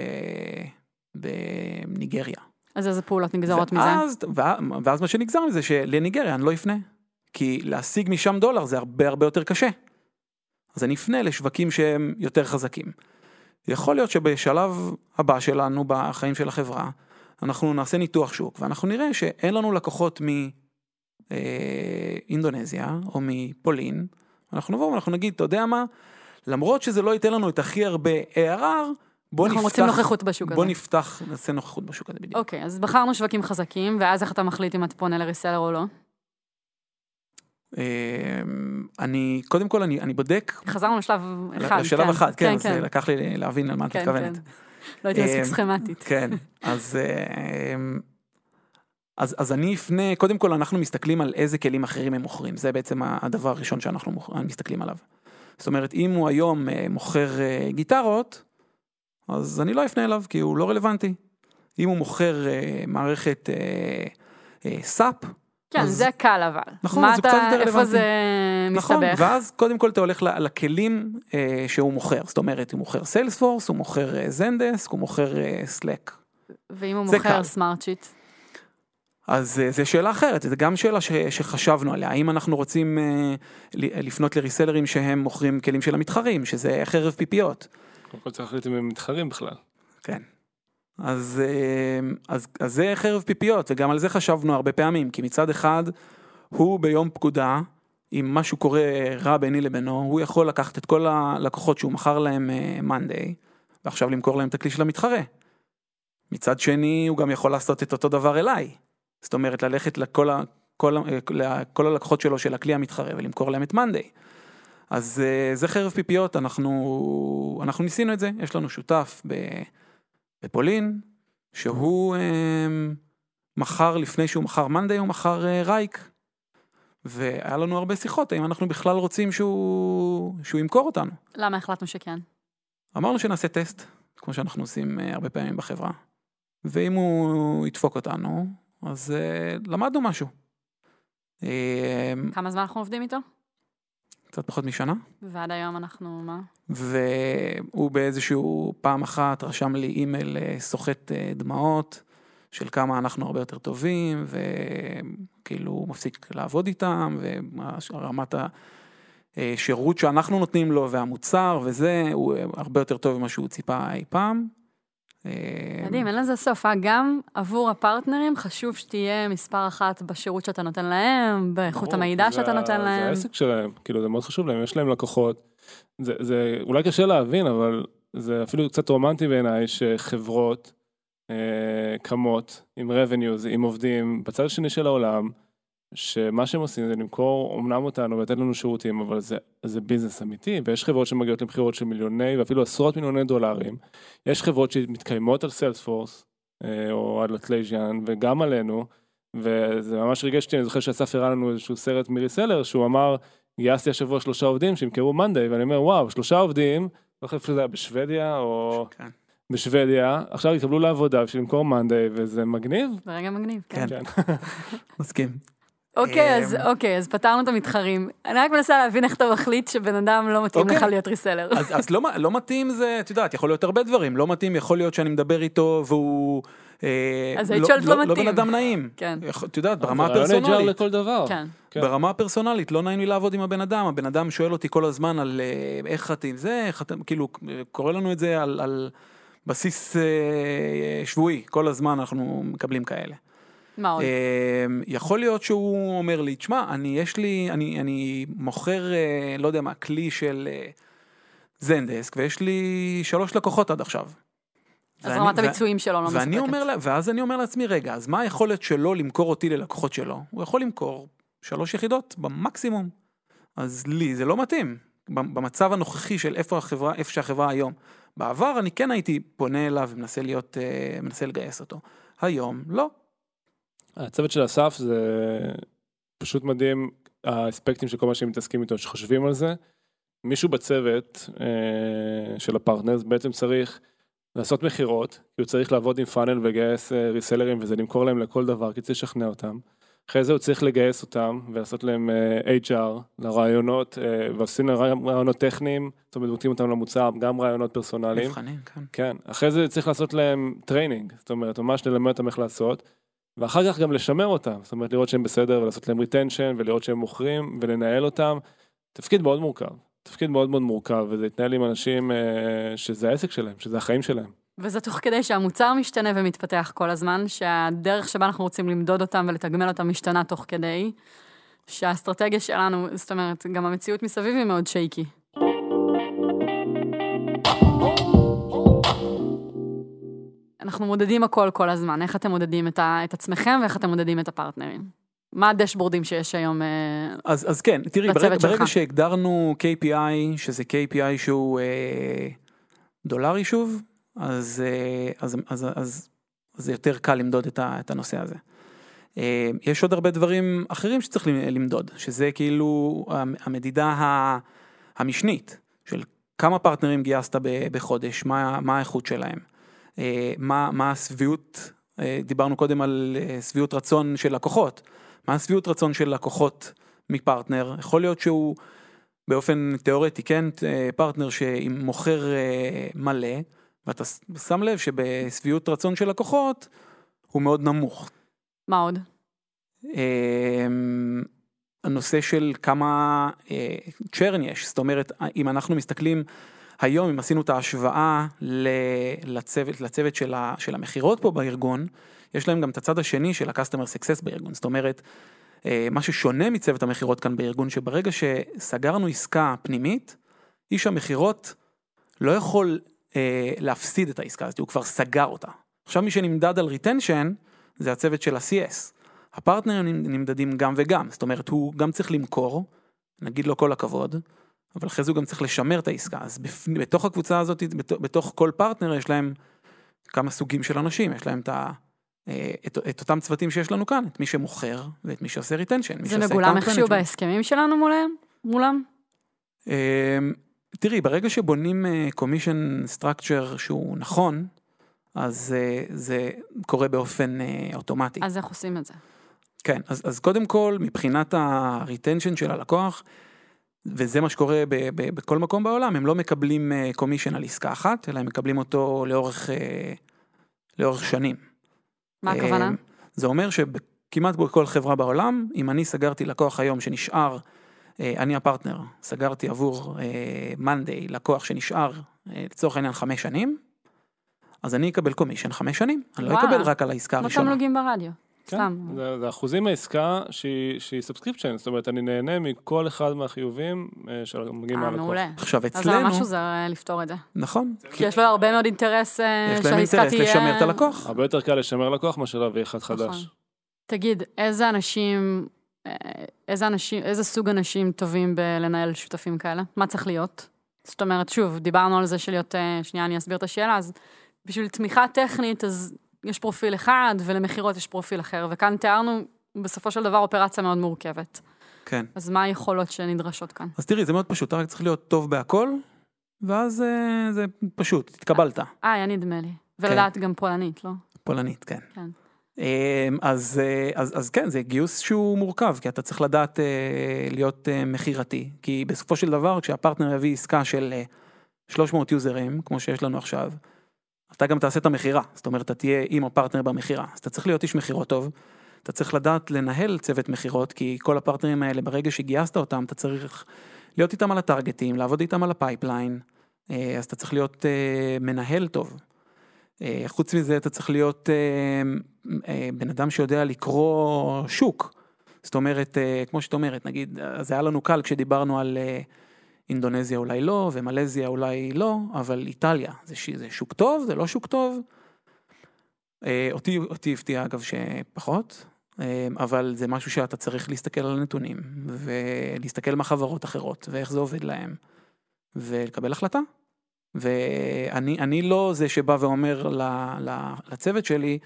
Speaker 4: בניגריה.
Speaker 3: אז איזה פעולות נגזרות מזה?
Speaker 4: ואז, ואז, ואז מה שנגזר מזה שלניגריה אני לא אפנה. כי להשיג משם דולר זה הרבה הרבה יותר קשה. אז אני אפנה לשווקים שהם יותר חזקים. יכול להיות שבשלב הבא שלנו בחיים של החברה, אנחנו נעשה ניתוח שוק ואנחנו נראה שאין לנו לקוחות מאינדונזיה או מפולין. אנחנו נבוא ואנחנו נגיד, אתה יודע מה, למרות שזה לא ייתן לנו את הכי הרבה ARR, בוא
Speaker 3: אנחנו
Speaker 4: נפתח,
Speaker 3: רוצים נוכחות בשוק
Speaker 4: בוא
Speaker 3: הזה.
Speaker 4: נפתח, נעשה נוכחות בשוק הזה בדיוק.
Speaker 3: אוקיי, אז בחרנו שווקים חזקים, ואז איך אתה מחליט אם אתה פונה לריסלר או לא?
Speaker 4: אה, אני, קודם כל אני, אני בודק,
Speaker 3: חזרנו לשלב אחד.
Speaker 4: לשלב
Speaker 3: כן.
Speaker 4: אחד, כן, אז אה, לקח לי להבין על מה את
Speaker 3: כן,
Speaker 4: מתכוונת.
Speaker 3: כן. לא הייתי מספיק
Speaker 4: אה,
Speaker 3: סכמטית.
Speaker 4: כן, אז, אה, אז, אז אני אפנה, קודם כל אנחנו מסתכלים על איזה כלים אחרים הם מוכרים, זה בעצם הדבר הראשון שאנחנו מסתכלים עליו. זאת אומרת, אם הוא היום אה, מוכר גיטרות, אז אני לא אפנה אליו, כי הוא לא רלוונטי. אם הוא מוכר אה, מערכת אה, אה, SAP,
Speaker 3: כן,
Speaker 4: אז-
Speaker 3: זה קל אבל.
Speaker 4: נכון, זה
Speaker 3: אתה-
Speaker 4: קצת יותר
Speaker 3: איפה
Speaker 4: רלוונטי.
Speaker 3: זה
Speaker 4: נכון,
Speaker 3: מסתבך?
Speaker 4: ואז קודם כל אתה הולך לכלים אה, שהוא מוכר, זאת אומרת, הוא מוכר Salesforce, הוא מוכר אה, Zendesk, הוא מוכר אה, Slack.
Speaker 3: ואם הוא מוכר
Speaker 4: קל.
Speaker 3: סמארט שיט?
Speaker 4: אז אה, זו שאלה אחרת, זו גם שאלה ש, שחשבנו עליה, האם אנחנו רוצים אה, לפנות לריסלרים שהם מוכרים כלים של המתחרים, שזה חרב פיפיות.
Speaker 5: קודם כל צריך להחליט אם הם מתחרים בכלל.
Speaker 4: כן. אז, אה, אז, אז זה חרב פיפיות, וגם על זה חשבנו הרבה פעמים, כי מצד אחד, הוא ביום פקודה, אם משהו קורה רע ביני לבינו, הוא יכול לקחת את כל הלקוחות שהוא מכר להם מאנדיי, ועכשיו למכור להם את הכלי של המתחרה. מצד שני, הוא גם יכול לעשות את אותו דבר אליי. זאת אומרת, ללכת לכל, ה, כל, ה- לכל הלקוחות שלו של הכלי המתחרה ולמכור להם את מאנדיי. אז אה, זה חרב פיפיות, אנחנו, אנחנו ניסינו את זה, יש לנו שותף בפולין, שהוא אה, מכר, לפני שהוא מכר מאנדיי, הוא מכר אה, רייק. והיה לנו הרבה שיחות, האם אנחנו בכלל רוצים שהוא, שהוא ימכור אותנו.
Speaker 3: למה החלטנו שכן?
Speaker 4: אמרנו שנעשה טסט, כמו שאנחנו עושים אה, הרבה פעמים בחברה. ואם הוא ידפוק אותנו, אז אה, למדנו משהו. אה,
Speaker 3: כמה זמן אנחנו עובדים איתו?
Speaker 4: קצת פחות משנה.
Speaker 3: ועד היום אנחנו, מה?
Speaker 4: והוא באיזשהו פעם אחת רשם לי אימייל אה, סוחט אה, דמעות של כמה אנחנו הרבה יותר טובים וכאילו הוא מפסיק לעבוד איתם ורמת השירות שאנחנו נותנים לו והמוצר וזה הוא אה, הרבה יותר טוב ממה שהוא ציפה אי פעם. אה,
Speaker 3: מדהים, אין לזה סוף, אה? גם עבור הפרטנרים חשוב שתהיה מספר אחת בשירות שאתה נותן להם, באיכות המידע
Speaker 5: זה
Speaker 3: שאתה נותן
Speaker 5: זה
Speaker 3: להם.
Speaker 5: העסק שלהם, כאילו זה מאוד חשוב להם, יש להם לקוחות. זה, זה אולי קשה להבין, אבל זה אפילו קצת רומנטי בעיניי שחברות אה, קמות עם revenues, עם עובדים בצד השני של העולם, שמה שהם עושים זה למכור אמנם אותנו ולתת לנו שירותים, אבל זה, זה business אמיתי, ויש חברות שמגיעות למכירות של מיליוני ואפילו עשרות מיליוני דולרים. יש חברות שמתקיימות על Salesforce, אה, או על Atlassian, וגם עלינו, וזה ממש ריגש אותי, אני זוכר שאסף הראה לנו איזשהו סרט מ reseller, שהוא אמר, גייסתי השבוע שלושה עובדים שימכרו מאנדיי, ואני אומר, וואו, שלושה עובדים, לא חושב שזה היה בשוודיה, או
Speaker 4: כן.
Speaker 5: בשוודיה, עכשיו יקבלו לעבודה בשביל למכור מאנדיי, וזה מגניב.
Speaker 3: זה רגע מגניב, כן.
Speaker 4: כן.
Speaker 5: כן.
Speaker 4: מסכים.
Speaker 3: אוקיי, אז
Speaker 4: אמ,
Speaker 3: אוקיי, אז פתרנו את המתחרים. אני רק מנסה להבין איך אתה מחליט שבן אדם לא מתאים
Speaker 4: אוקיי.
Speaker 3: לך להיות ריסלר.
Speaker 4: אז, אז לא, לא מתאים זה, את יודעת, יכול להיות הרבה דברים, לא מתאים, יכול להיות שאני מדבר איתו והוא... אה,
Speaker 3: אז היית שואלת לא
Speaker 4: לא
Speaker 3: מתאים.
Speaker 4: בן אדם נעים.
Speaker 3: כן.
Speaker 4: את יודעת, ברמה
Speaker 5: זה רעיון
Speaker 4: הפרסונלית.
Speaker 5: לכל דבר.
Speaker 3: כן.
Speaker 5: כן.
Speaker 4: ברמה הפרסונלית, לא נעים לי לעבוד עם הבן אדם, הבן אדם שואל אותי כל הזמן על אה, איך אתם זה, איך אתם, כאילו, קורא לנו את זה על, על בסיס אה, שבועי, כל הזמן אנחנו מקבלים כאלה.
Speaker 3: מה עוד?
Speaker 4: אה, יכול להיות שהוא אומר לי, תשמע, אני, יש לי, אני, אני מוכר, אה, לא יודע מה, כלי של אה, זנדסק, ויש לי שלוש לקוחות עד עכשיו.
Speaker 3: אז
Speaker 4: ואני-
Speaker 3: רמת
Speaker 4: ו-
Speaker 3: הביצועים שלו לא מספקת.
Speaker 4: ואז אני אומר לעצמי, רגע, אז מה היכולת שלו למכור אותי ללקוחות שלו? הוא יכול למכור שלוש יחידות במקסימום. אז לי זה לא מתאים. במצב הנוכחי של איפה החברה, איפה שהחברה היום. בעבר אני כן הייתי פונה אליו ומנסה להיות, אה, מנסה לגייס אותו. היום, לא.
Speaker 5: הצוות של אסף זה פשוט מדהים, האספקטים של כל מה שהם מתעסקים איתו, שחושבים על זה. מישהו בצוות אה, של הפרטנרס בעצם צריך לעשות מכירות, כי הוא צריך לעבוד עם פאנל ולגייס אה, ריסלרים וזה למכור להם לכל דבר, כי צריך לשכנע אותם. אחרי זה הוא צריך לגייס אותם ולעשות להם אה, HR לראיונות, אה, ועושים להם ראי- ראיונות טכניים, זאת אומרת, נותנים אותם למוצר, גם ראיונות פרסונליים.
Speaker 4: מבחנים, כן.
Speaker 5: כן, אחרי זה צריך לעשות להם training, זאת אומרת, ממש ללמד אותם איך לעשות, ואחר כך גם לשמר אותם, זאת אומרת, לראות שהם בסדר ולעשות להם retention ולראות שהם מוכרים ולנהל אותם. תפקיד מאוד מורכב, תפקיד מאוד מאוד מורכב, וזה יתנהל עם אנשים אה, שזה העסק שלהם, שזה החיים שלהם.
Speaker 3: וזה תוך כדי שהמוצר משתנה ומתפתח כל הזמן, שהדרך שבה אנחנו רוצים למדוד אותם ולתגמל אותם משתנה תוך כדי, שהאסטרטגיה שלנו, זאת אומרת, גם המציאות מסביב היא מאוד שייקי. אנחנו מודדים הכל כל הזמן, איך אתם מודדים את, ה, את עצמכם ואיך אתם מודדים את הפרטנרים. מה הדשבורדים שיש היום? אה,
Speaker 4: אז, אז כן, תראי, ברגע, ברגע. שהגדרנו KPI, שזה KPI שהוא אה, דולרי שוב, אז, אה, אז, אז, אז, אז זה יותר קל למדוד את, ה, את הנושא הזה. אה, יש עוד הרבה דברים אחרים שצריך למדוד, שזה כאילו המ- המדידה המשנית של כמה פרטנרים גייסת בחודש, מה, מה האיכות שלהם, מה, מה השביעות, אה, דיברנו קודם על אה, שביעות רצון של לקוחות, מה השביעות רצון של לקוחות מפרטנר, יכול להיות שהוא באופן תיאורטי, כן, אה, פרטנר שמוכר אה, מלא, ואתה שם לב שבשביעות רצון של לקוחות הוא מאוד נמוך.
Speaker 3: מה עוד?
Speaker 4: הנושא של כמה צ'רן יש, זאת אומרת, אם אנחנו מסתכלים היום, אם עשינו את ההשוואה לצוות, לצוות של, של המכירות פה בארגון, יש להם גם את הצד השני של ה-customer success בארגון, זאת אומרת, אה, מה ששונה מצוות המכירות כאן בארגון, שברגע שסגרנו עסקה פנימית, איש המכירות לא יכול אה, להפסיד את העסקה הזאת, הוא כבר סגר אותה. עכשיו מי שנמדד על retention, זה הצוות של ה-CS. הפרטנרים נמדדים גם וגם, זאת אומרת הוא גם צריך למכור, נגיד לו כל הכבוד, אבל אחרי זה הוא גם צריך לשמר את העסקה, אז. בתוך הקבוצה הזאת, בת... בתוך כל פרטנר יש להם כמה סוגים של אנשים, יש להם את, ה... אה, את, את אותם צוותים שיש לנו כאן, את מי שמוכר ואת מי שעושה retention.
Speaker 3: זה מגולם איכשהו בהסכמים שלנו מולם? מולם?
Speaker 4: אמ, תראי, ברגע שבונים קומישן סטרקצ'ר שהוא נכון, אז אה, זה קורה באופן אה, אוטומטי.
Speaker 3: אז איך עושים את זה?
Speaker 4: כן, אז, אז קודם כל, מבחינת ה-retension של הלקוח, וזה מה שקורה ב, ב, בכל מקום בעולם, הם לא מקבלים קומישן על עסקה אחת, אלא הם מקבלים אותו לאורך, אה, לאורך שנים.
Speaker 3: מה הכוונה?
Speaker 4: אה, זה אומר שכמעט בכל חברה בעולם, אם אני סגרתי לקוח היום שנשאר, אה, אני הפרטנר, סגרתי עבור מאנדיי לקוח שנשאר אה, לצורך העניין חמש שנים, אז אני אקבל commission חמש שנים, אני לא
Speaker 3: וואלה.
Speaker 4: אקבל רק על העסקה הראשונה.
Speaker 3: תמלוגים ברדיו.
Speaker 5: כן,
Speaker 3: סתם.
Speaker 5: זה, זה אחוזים מהעסקה שהיא, שהיא subscription, זאת אומרת, אני נהנה מכל אחד מהחיובים אה, שמגיעים
Speaker 3: אה,
Speaker 5: מהלקוח.
Speaker 3: מעולה.
Speaker 4: עכשיו
Speaker 3: אז זה
Speaker 4: אצלנו,
Speaker 3: ממש עוזר אה, לפתור את זה.
Speaker 4: נכון,
Speaker 3: כי יש לו הרבה מאוד אינטרס אה,
Speaker 4: יש להם
Speaker 3: שהעסקה
Speaker 4: אינטרס
Speaker 3: תהיה...
Speaker 4: לשמר את הלקוח.
Speaker 5: הרבה יותר קל לשמר לקוח מאשר להביא אחד
Speaker 3: נכון.
Speaker 5: חדש.
Speaker 3: תגיד, איזה אנשים, אה, איזה אנשים, איזה סוג אנשים טובים בלנהל שותפים כאלה? מה צריך להיות? זאת אומרת, שוב, דיברנו על זה של להיות, אה, שנייה, אני אסביר את השאלה, אז בשביל תמיכה טכנית, אז יש פרופיל אחד, ולמכירות יש פרופיל אחר, וכאן תיארנו בסופו של דבר אופרציה מאוד מורכבת.
Speaker 4: כן.
Speaker 3: אז מה היכולות שנדרשות כאן?
Speaker 4: אז תראי, זה מאוד פשוט, אתה רק צריך להיות טוב בהכל, ואז אה, זה פשוט, התקבלת.
Speaker 3: אה, היה נדמה לי. ולדעת גם פולנית, לא?
Speaker 4: פולנית, כן.
Speaker 3: כן.
Speaker 4: אמ, אז, אה, אז, אז כן, זה גיוס שהוא מורכב, כי אתה צריך לדעת אה, להיות מכירתי, כי בסופו של דבר, כשהפרטנר יביא עסקה של אה, 300 יוזרים, כמו שיש לנו עכשיו, אתה גם תעשה את המכירה, זאת אומרת, אתה תהיה עם הפרטנר במכירה, אז אתה צריך להיות איש מכירות טוב, אתה צריך לדעת לנהל צוות מכירות, כי כל הפרטנרים האלה, ברגע שגייסת אותם, אתה צריך להיות איתם על ה targetים, לעבוד איתם על ה pipeline, אה, אז אתה צריך להיות אה, מנהל טוב. אה, חוץ מזה אתה צריך להיות בן אדם שיודע לקרוא שוק. זאת אומרת, כמו שאת אומרת, נגיד, זה היה לנו קל כשדיברנו על אינדונזיה אולי לא, ומלזיה אולי לא, אבל איטליה, זה, שוק טוב, זה לא שוק טוב. אה, אותי, אותי הפתיע אגב שפחות, אה, אבל זה משהו שאתה צריך להסתכל על הנתונים, ולהסתכל מה חברות אחרות, ואיך זה עובד להם, ולקבל החלטה. ואני אני לא זה שבא ואומר ל, ל, לצוות שלי,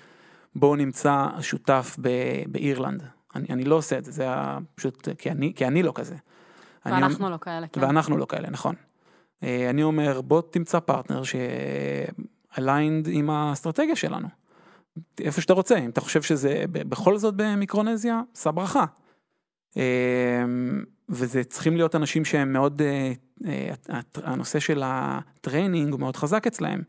Speaker 4: בואו נמצא שותף באירלנד. אני, אני לא עושה את זה, זה היה פשוט, כי אני, כי אני לא כזה.
Speaker 3: ואנחנו לא כאלה, כן.
Speaker 4: ואנחנו לא כאלה, נכון. אה, אני אומר, בוא תמצא פרטנר ש-aligned עם האסטרטגיה שלנו. איפה שאתה רוצה, אם אתה חושב שזה בכל זאת במיקרונזיה, שא ברכה. אה, וזה צריכים להיות אנשים שהם מאוד, אה, הנושא של ה training הוא מאוד חזק אצלהם.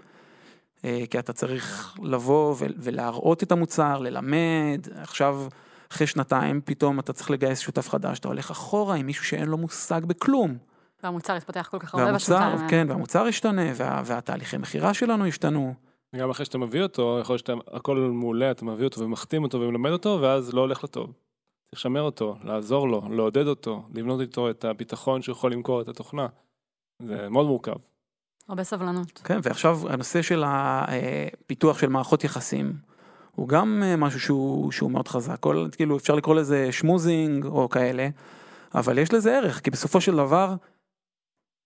Speaker 4: כי אתה צריך לבוא ולהראות את המוצר, ללמד, עכשיו אחרי שנתיים פתאום אתה צריך לגייס שותף חדש, אתה הולך אחורה עם מישהו שאין לו מושג בכלום.
Speaker 3: והמוצר התפתח כל כך הרבה בשנתיים.
Speaker 4: כן, והמוצר השתנה, וה, והתהליכי מכירה שלנו השתנו.
Speaker 5: גם אחרי שאתה מביא אותו, יכול להיות שהכל מעולה, אתה מביא אותו ומחתים אותו ומלמד אותו, ואז לא הולך לטוב. צריך לשמר אותו, לעזור לו, לעודד אותו, לבנות איתו את הביטחון שהוא יכול למכור את התוכנה. זה מאוד מורכב.
Speaker 3: הרבה סבלנות.
Speaker 4: כן, ועכשיו הנושא של הפיתוח של מערכות יחסים, הוא גם אה, משהו שהוא, שהוא מאוד חזק. כל, כאילו אפשר לקרוא לזה שמוזינג או כאלה, אבל יש לזה ערך, כי בסופו של דבר,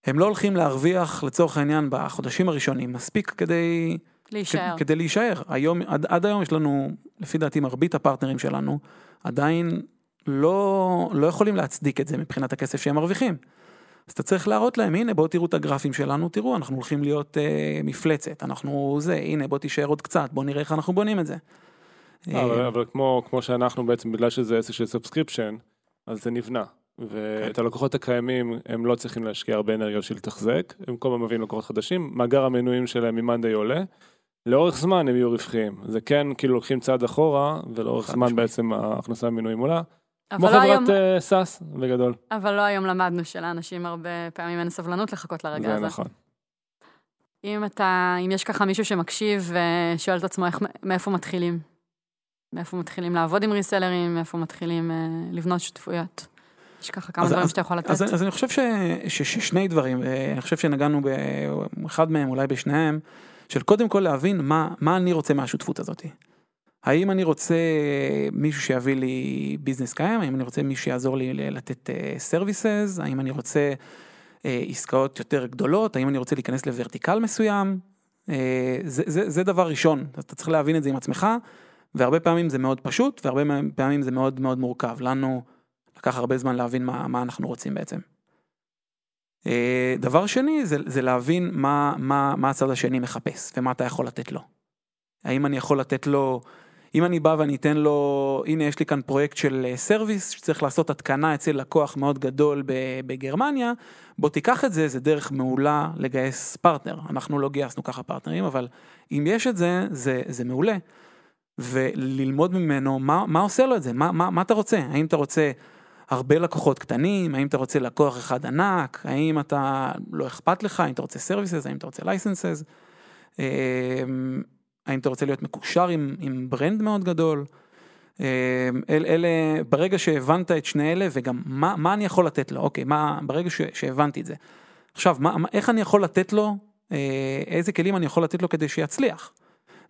Speaker 4: הם לא הולכים להרוויח לצורך העניין בחודשים הראשונים מספיק כדי,
Speaker 3: להישאר.
Speaker 4: כדי להישאר. היום, עד, עד היום יש לנו, לפי דעתי מרבית הפרטנרים שלנו, עדיין לא, לא יכולים להצדיק את זה מבחינת הכסף שהם מרוויחים. אז אתה צריך להראות להם, הנה בואו תראו את הגרפים שלנו, תראו, אנחנו הולכים להיות אה, מפלצת, אנחנו זה, הנה בוא תישאר עוד קצת, בוא נראה איך אנחנו בונים את זה.
Speaker 5: אבל,
Speaker 4: אה,
Speaker 5: אבל כמו, כמו שאנחנו בעצם, בגלל שזה עסק של subscription, אז זה נבנה. ואת
Speaker 4: כן.
Speaker 5: הלקוחות הקיימים, הם לא צריכים להשקיע הרבה אנרגיה בשביל לתחזק, הם כל הזמן מביאים לקוחות חדשים, מאגר המנויים שלהם ממאנדיי עולה, לאורך זמן הם יהיו רווחיים. זה כן, כאילו לוקחים צעד אחורה, ולאורך זמן. בעצם ההכנסה ממנויים עולה. כמו
Speaker 3: אבל לא, היום,
Speaker 5: חברת אה, סאס, בגדול.
Speaker 3: אבל לא היום למדנו שלאנשים הרבה פעמים אין סבלנות לחכות לרגע
Speaker 5: זה
Speaker 3: הזה.
Speaker 5: נכון.
Speaker 3: אם אתה, אם יש ככה מישהו שמקשיב ושואל את עצמו איך, מאיפה מתחילים? מאיפה מתחילים לעבוד עם resellerים, מאיפה מתחילים אה, לבנות שותפויות? יש ככה כמה
Speaker 4: אז-
Speaker 3: דברים
Speaker 4: אז-
Speaker 3: שאתה יכול לתת.
Speaker 4: אז, אז אני חושב ש, ש, ששני דברים, אה, אני חושב שנגענו באחד מהם, אולי בשניהם, של קודם כל להבין מה, מה אני רוצה מהשותפות הזאת. האם אני רוצה מישהו שיביא לי business קיים, האם אני רוצה מישהו שיעזור לי לתת services, האם אני רוצה אה, עסקאות יותר גדולות, האם אני רוצה להיכנס ל vertical מסוים, אה, זה, זה, זה דבר ראשון, אתה צריך להבין את זה עם עצמך, והרבה פעמים זה מאוד פשוט, והרבה פעמים זה מאוד מאוד מורכב. לנו לקח הרבה זמן להבין מה, מה אנחנו רוצים בעצם. אה, דבר שני זה, זה להבין מה, מה, מה הצד השני מחפש ומה אתה יכול לתת לו. האם אני יכול לתת לו, אם אני בא ואני אתן לו, הנה יש לי כאן פרויקט של אה, service שצריך לעשות התקנה אצל לקוח מאוד גדול בגרמניה, בוא תיקח את זה, זה דרך מעולה לגייס פרטנר. אנחנו לא גייסנו ככה פרטנרים, אבל אם יש את זה, זה, זה מעולה. וללמוד ממנו מה, מה עושה לו את זה, מה, מה, מה אתה רוצה, האם אתה רוצה הרבה לקוחות קטנים, האם אתה רוצה לקוח אחד ענק, האם אתה לא אכפת לך, האם אתה רוצה services, האם אתה רוצה licenses, האם אתה רוצה להיות מקושר עם, עם brand מאוד גדול. אמ, אל, אלה, ברגע שהבנת את שני אלה וגם מה, מה אני יכול לתת לו, אוקיי, מה, ברגע ש, שהבנתי את זה. עכשיו, מה, איך אני יכול לתת לו, אה, איזה כלים אני יכול לתת לו כדי שיצליח?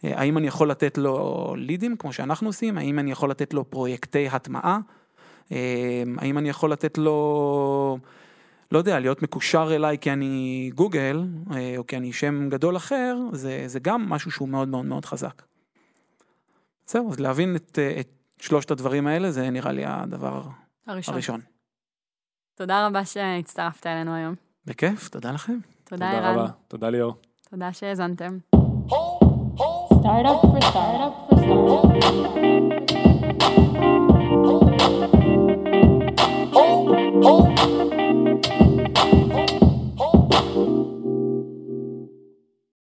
Speaker 4: אה, האם אני יכול לתת לו לידים כמו שאנחנו עושים? האם אני יכול לתת לו פרויקטי הטמעה? אה, האם אני יכול לתת לו, לא יודע, להיות מקושר אליי כי אני גוגל, אה, או כי אני שם גדול אחר, זה, זה גם משהו שהוא מאוד מאוד מאוד חזק. זהו, אז להבין את, אה, את שלושת הדברים האלה, זה נראה לי הדבר
Speaker 3: הראשון.
Speaker 4: הראשון.
Speaker 3: תודה רבה שהצטרפת אלינו היום.
Speaker 4: בכיף, תודה לכם.
Speaker 3: תודה,
Speaker 5: תודה רבה. תודה ליאור.
Speaker 3: תודה שהאזנתם.
Speaker 2: Startup for startup for startup. Oh, oh. Thank you.